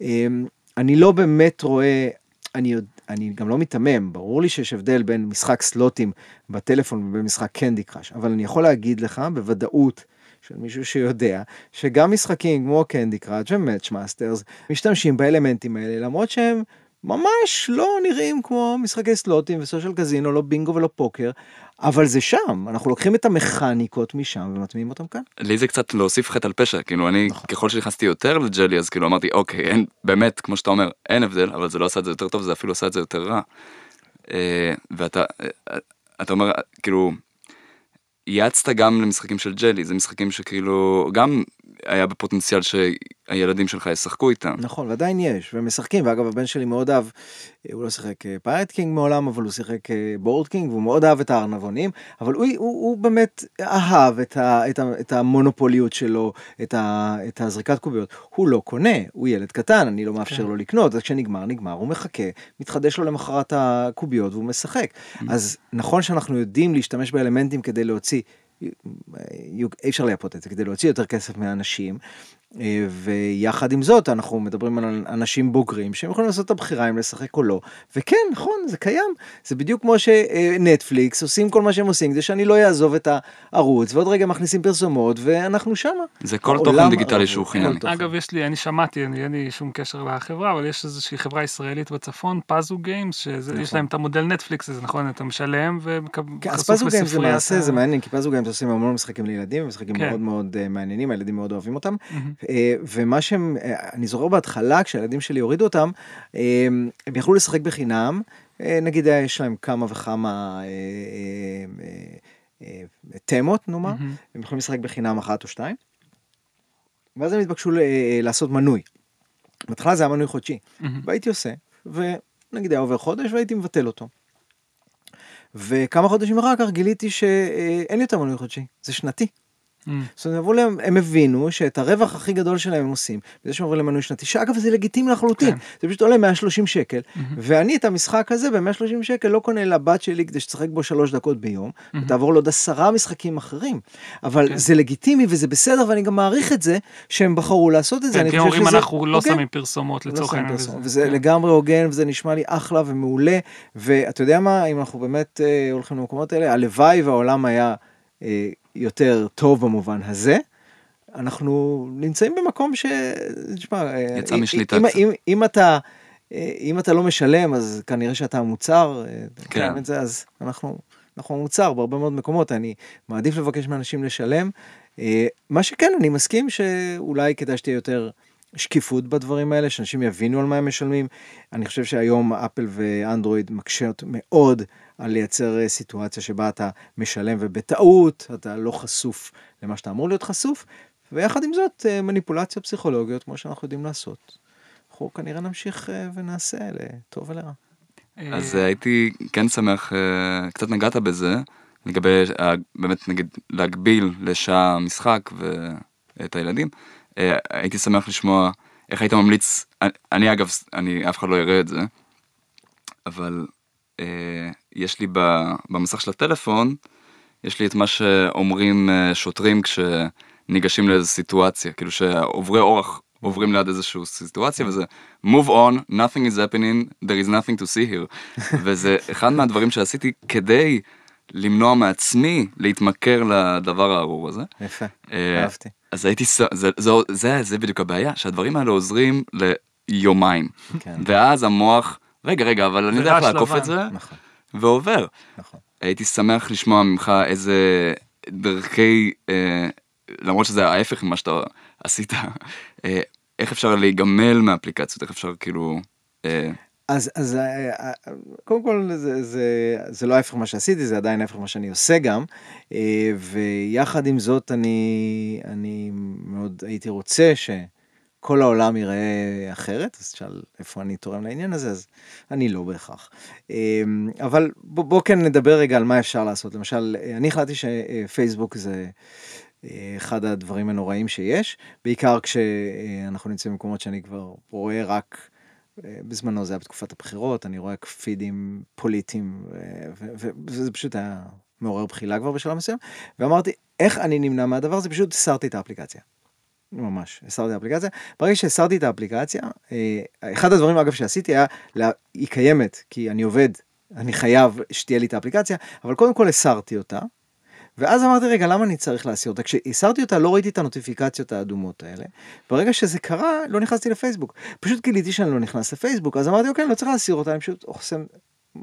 אמ, אני לא באמת רואה, אני, אני גם לא מיתמם, ברור לי שיש הבדל בין משחק סלוטים בטלפון ובין משחק Candy Crush, אבל אני יכול להגיד לך בוודאות של מישהו שיודע שגם משחקים כמו Candy Crush ו Match Masters משתמשים באלמנטים האלה למרות שהם ממש לא נראים כמו משחקי סלוטים ו social casino, לא בינגו ולא פוקר, אבל זה שם, אנחנו לוקחים את המכניקות משם ומטמיעים אותם כאן. לי זה קצת להוסיף חטא על פשע, כאילו אני, נכון. ככל שנכנסתי יותר לג'לי, אז כאילו אמרתי, אוקיי, אין, באמת, כמו שאתה אומר, אין הבדל, אבל זה לא עשה את זה יותר טוב, זה אפילו עשה את זה יותר רע. אה, ואתה, אה, אתה אומר, כאילו, יעצת גם למשחקים של ג'לי, זה משחקים שכאילו, גם היה בפוטנציאל שהילדים שלך ישחקו איתם. נכון, ועדיין יש, ומשחקים, ואגב הבן שלי מאוד אהב, אה, הוא לא שיחק Pirate Kings מעולם, אבל הוא שיחק Board Kings, והוא מאוד אהב את הארנבונים, אבל הוא, הוא, הוא באמת אהב את, ה, את, ה, את המונופוליות שלו, את, ה, את הזריקת קוביות. הוא לא קונה, הוא ילד קטן, אני לא מאפשר כן. לו לקנות, אז כשנגמר, נגמר, הוא מחכה, מתחדש לו למחרת הקוביות והוא משחק. אז נכון שאנחנו יודעים להשתמש באלמנטים כדי להוציא אי אפשר לייפות את זה כדי להוציא יותר כסף מהאנשים אה, ויחד עם זאת אנחנו מדברים על אנשים בוגרים שהם יכולים לעשות את הבחירה אם לשחק או לא וכן נכון זה קיים זה בדיוק כמו שנטפליקס עושים כל מה שהם עושים זה שאני לא אעזוב את הערוץ ועוד רגע מכניסים פרסומות ואנחנו שמה. זה כל העולם תוכן דיגיטלי שהוא. תוכן. אגב, יש לי, אני שמעתי, אני- אין לי שום קשר לחברה, אבל יש איזושהי חברה ישראלית בצפון, פאזו גיימס, שיש נכון. להם את המודל נטפליקס הזה, נכון? אתה משלם כן, וחשוף אז פאזו גיימס לספריית למעשה ה- זה מעניין כי פאזו גיימס עושים המון משחקים לילדים משחקים כן. מאוד מאוד אה, מעניינים הילדים מאוד אוהבים אותם. אה, ומה שהם אה, אני זוכר בהתחלה כשהילדים שלי הורידו אותם אה, הם יכלו לשחק בחינם אה, נגיד אה, יש להם כמה וכמה אה, אה, אה, אה, תמות נאמר. הם יכולים לשחק בחינם אחת או שתיים. ואז הם התבקשו אה, לעשות מנוי. בהתחלה זה היה מנוי חודשי. והייתי עושה, ונגיד היה עובר חודש והייתי מבטל אותו. וכמה חודשים אחר כך גיליתי שאין יותר מנוי חודשי, זה שנתי. מהמם. זאת אומרת, הם עברו להם- הם הבינו שאת הרווח הכי גדול שלהם הם עושים, בזה שהם עוברים למנוי שנתי, שאגב זה לגיטימי לחלוטין, כן. זה פשוט עולה 130 שקל, מהמם. ואני את המשחק הזה ב-130 שקל לא קונה לבת שלי כדי שתשחק בו שלוש דקות ביום, מהמם. ותעבור לעוד עשרה משחקים אחרים, אבל כן. זה לגיטימי וזה בסדר ואני גם מעריך את זה שהם בחרו לעשות את זה, כן, אני חושב שזה אנחנו לא. שמים פרסומות לא לצורך העניין. וזה-. לגמרי הוגן וזה נשמע לי אחלה ומעולה ואתה יודע מה אם אנחנו באמת אה, הולכים למקומות האלה הלוואי והעולם היה אה, יותר טוב במובן הזה. אנחנו נמצאים במקום ש... תשמע, אה, יצא אם- משליטה אם. אם, אם אתה אה, אם אתה לא משלם אז כנראה שאתה המוצר, אה, כן. את זה, אז אנחנו אנחנו המוצר בהרבה מאוד מקומות אני מעדיף לבקש מאנשים לשלם. מה שכן אני מסכים שאולי כדאי שתהיה יותר שקיפות בדברים האלה שאנשים יבינו על מה הם משלמים. אני חושב שהיום אפל ואנדרואיד מקשות מאוד על לייצר אה, סיטואציה שבה אתה משלם ובטעות אתה לא חשוף למה שאתה אמור להיות חשוף ויחד עם זאת אה, מניפולציות פסיכולוגיות כמו שאנחנו יודעים לעשות. אנחנו כנראה נמשיך אה, ונעשה לטוב ולרע. אז הייתי כן שמח, קצת נגעת בזה, לגבי באמת נגיד להגביל לשעה משחק ואת הילדים. אה, הייתי שמח לשמוע איך היית ממליץ, אני- אגב, אני, אף אחד לא יראה את זה, אבל אה, יש לי במסך של הטלפון, יש לי את מה שאומרים אה, שוטרים כשניגשים לאיזו סיטואציה, כאילו שעוברי אורח עוברים ליד איזושהי סיטואציה וזה move on, nothing is happening, there is nothing to see here. (laughs) וזה אחד מהדברים שעשיתי כדי למנוע מעצמי להתמכר לדבר הארור הזה. יפה, אה, אהבתי. אז הייתי, זה, זה, זה, זה בדיוק הבעיה, שהדברים האלה עוזרים ליומיים. כן. ואז המוח, רגע, רגע, אבל אני יודע איך לעקוף. את זה, נכון, ועובר. נכון. הייתי שמח לשמוע ממך איזה דרכי, אה, למרות שזה ההפך ממה שאתה עשית, אה, איך אפשר להיגמל מאפליקציות, איך אפשר כאילו... אה, אז, אז אה, אה, קודם כל זה, זה, זה לא ההפך מה שעשיתי, זה עדיין ההפך מה שאני עושה גם, אה, ויחד עם זאת אני, אני מאוד הייתי רוצה שכל העולם ייראה אחרת, אז תשאל איפה אני תורם לעניין הזה, אז אני לא בהכרח. אבל בוא, בוא כן נדבר רגע על מה אפשר לעשות, למשל, אני החלטתי שפייסבוק זה... אחד הדברים הנוראים שיש, בעיקר כשאנחנו נמצאים במקומות שאני כבר רואה רק, בזמנו זה היה בתקופת הבחירות, אני רואה פידים פוליטיים, ו- וזה פשוט היה מעורר בחילה כבר בשלב מסוים, ואמרתי, איך אני נמנע מהדבר הזה? פשוט הסרתי את האפליקציה. ממש, הסרתי את האפליקציה. ברגע שהסרתי את האפליקציה, אה, אחד הדברים אגב שעשיתי היה, לה, היא קיימת, כי אני עובד, אני חייב שתהיה לי את האפליקציה, אבל קודם כל הסרתי אותה. ואז אמרתי, רגע, למה אני צריך להסיר אותה? כשהסרתי אותה, לא ראיתי את הנוטיפיקציות האדומות האלה. ברגע שזה קרה, לא נכנסתי לפייסבוק. פשוט גיליתי שאני לא נכנס לפייסבוק, אז אמרתי, אוקיי, לא צריך להסיר אותה, אני פשוט חוסם,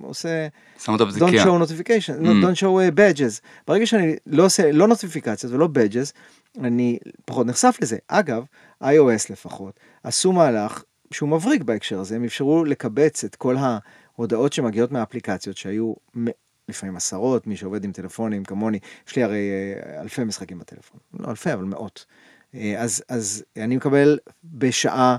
עושה... שם אותה Don't בזיקייה. show notification, Mm. don't show uh, badges. ברגע שאני לא עושה, לא נוטיפיקציות ולא badges, אני פחות נחשף לזה. אגב, iOS לפחות, עשו מהלך שהוא מבריק בהקשר הזה, הם אפשרו לקבץ את כל ההודעות שמגיעות מהאפליקציות שהיו לפעמים עשרות, מי שעובד עם טלפונים כמוני, יש לי הרי אה, אלפי משחקים בטלפון, לא אלפי אבל מאות. אה, אז, אז אני מקבל בשעה,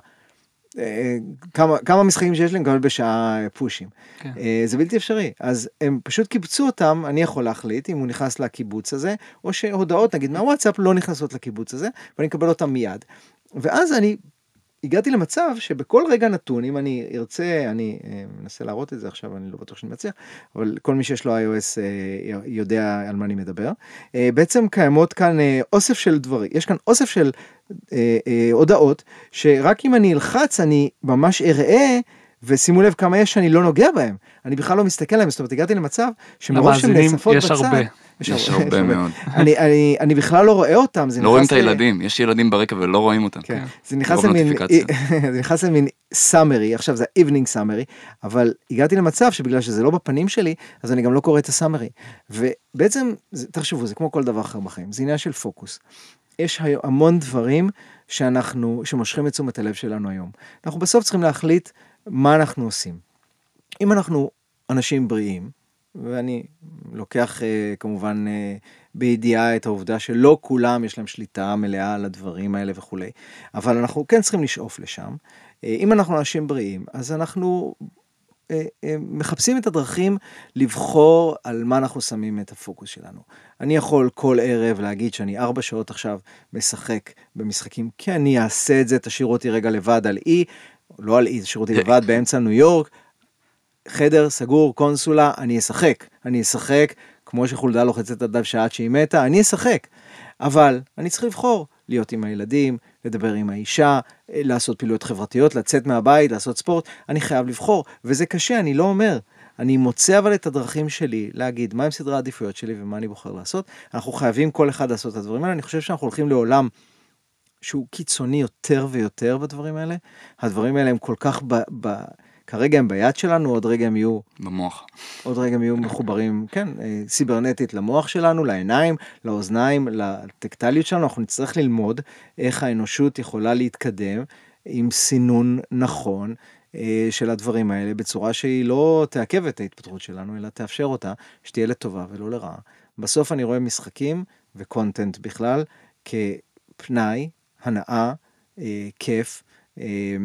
אה, כמה, כמה משחקים שיש לי, אני מקבל בשעה פושים. כן. זה בלתי אפשרי. אז הם פשוט קיבצו אותם, אני יכול להחליט אם הוא נכנס לקיבוץ הזה, או שהודעות נגיד מהוואטסאפ לא נכנסות לקיבוץ הזה, ואני אקבל אותם מיד. ואז אני הגעתי למצב שבכל רגע נתון, אם אני ארצה, אני אה, מנסה להראות את זה עכשיו, אני לא בטוח שאני מצליח, אבל כל מי שיש לו iOS אה, יודע על מה אני מדבר. אה, בעצם קיימות כאן אוסף של דברים, יש כאן אוסף של הודעות, שרק אם אני אלחץ אני ממש אראה. ושימו לב כמה יש שאני לא נוגע בהם, אני בכלל לא מסתכל עליהם, זאת אומרת הגעתי למצב שמרוב שהן נאספות בצד, הרבה. יש הרבה מאוד. אני, אני, אני בכלל לא רואה אותם, לא רואים את הילדים, יש ילדים ברקע ולא רואים אותם. כן. כן. זה נכנס למין. (laughs) זה נכנס למין סאמרי, עכשיו זה evening סאמרי, אבל הגעתי למצב שבגלל שזה לא בפנים שלי, אז אני גם לא קורא את הסאמרי. ובעצם, תחשבו, זה כמו כל דבר אחר בחיים, זה עניין של פוקוס. יש המון דברים שאנחנו, שמושכים את תשומת הלב שלנו היום. אנחנו בסוף צריכים להחליט מה אנחנו עושים. אם אנחנו אנשים בריאים, ואני לוקח אה, כמובן אה, בידיעה את העובדה שלא כולם יש להם שליטה מלאה על הדברים האלה וכולי, אבל אנחנו כן צריכים לשאוף לשם. אה, אם אנחנו אנשים בריאים, אז אנחנו מחפשים את הדרכים לבחור על מה אנחנו שמים את הפוקוס שלנו. אני יכול כל ערב להגיד שאני ארבע שעות עכשיו משחק במשחקים, כי אני אעשה את זה, תשאירו אותי רגע לבד על אי, לא על אי, תשאירו אותי לבד באמצע ניו יורק, חדר סגור, קונסולה, אני אשחק. אני אשחק כמו שחולדה לוחצת עד שעד שהיא מתה, אני אשחק. אבל אני צריך לבחור, להיות עם הילדים, לדבר עם האישה, לעשות פעילויות חברתיות, לצאת מהבית, לעשות ספורט, אני חייב לבחור, וזה קשה, אני לא אומר. אני מוצא אבל את הדרכים שלי להגיד מהם סדרי העדיפויות שלי ומה אני בוחר לעשות. אנחנו חייבים כל אחד לעשות את הדברים האלה, אני חושב שאנחנו הולכים לעולם שהוא קיצוני יותר ויותר בדברים האלה. הדברים האלה הם כל כך, ב, ב, כרגע הם ביד שלנו, עוד רגע הם יהיו במוח. עוד רגע הם יהיו מחוברים, כן, אה, סיברנטית למוח שלנו, לעיניים, לאוזניים, לטקטליות שלנו, אנחנו נצטרך ללמוד איך האנושות יכולה להתקדם עם סינון נכון אה, של הדברים האלה, בצורה שהיא לא תעכב את ההתפתחות שלנו, אלא תאפשר אותה, שתהיה לטובה ולא לרעה. בסוף אני רואה משחקים וקונטנט בכלל כפנאי, הנאה, אה, כיף. אה,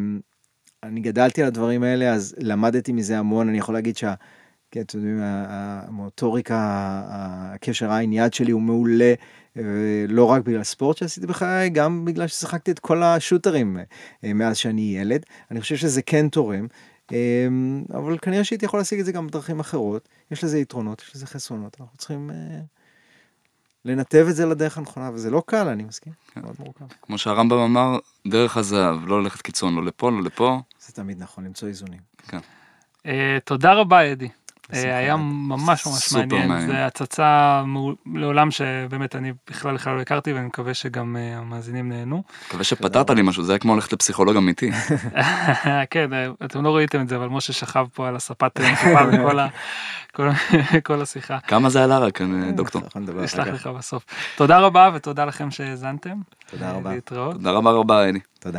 אני גדלתי על הדברים האלה, אז למדתי מזה המון, אני יכול להגיד שה... כן, אתם יודעים, המוטוריקה, הקשר העין יד שלי הוא מעולה, אה, לא רק בגלל ספורט שעשיתי בחיי, גם בגלל ששיחקתי את כל השוטרים אה, מאז שאני ילד. אני חושב שזה כן תורם, אה, אבל כנראה שהייתי יכול להשיג את זה גם בדרכים אחרות. יש לזה יתרונות, יש לזה חסרונות, אנחנו צריכים לנתב את זה לדרך הנכונה, וזה לא קל, אני מסכים, מאוד מורכב. כמו שהרמב"ם אמר, דרך הזהב, לא ללכת קיצון, לא לפה, לא לפה. זה תמיד נכון, למצוא איזונים. אה, תודה רבה אדי. אה, היה ממש ממש מעניין. זה הצצה מעול- לעולם שבאמת אני בכלל בכלל לא הכרתי ואני מקווה שגם אה, המאזינים נהנו. מקווה שפתרת לי משהו, זה היה כמו ללכת לפסיכולוג אמיתי. (laughs) כן, אתם לא ראיתם את זה, אבל משה שכב פה על הספת בכל (laughs) ה- כל- (laughs) כל השיחה. כמה זה עלה רק, דוקטור? אנחנו נדבר אשלח אחר לך. בסוף. תודה רבה ותודה לכם שהאזנתם. תודה רבה. להתראות. תודה רבה רבה, אלי. תודה.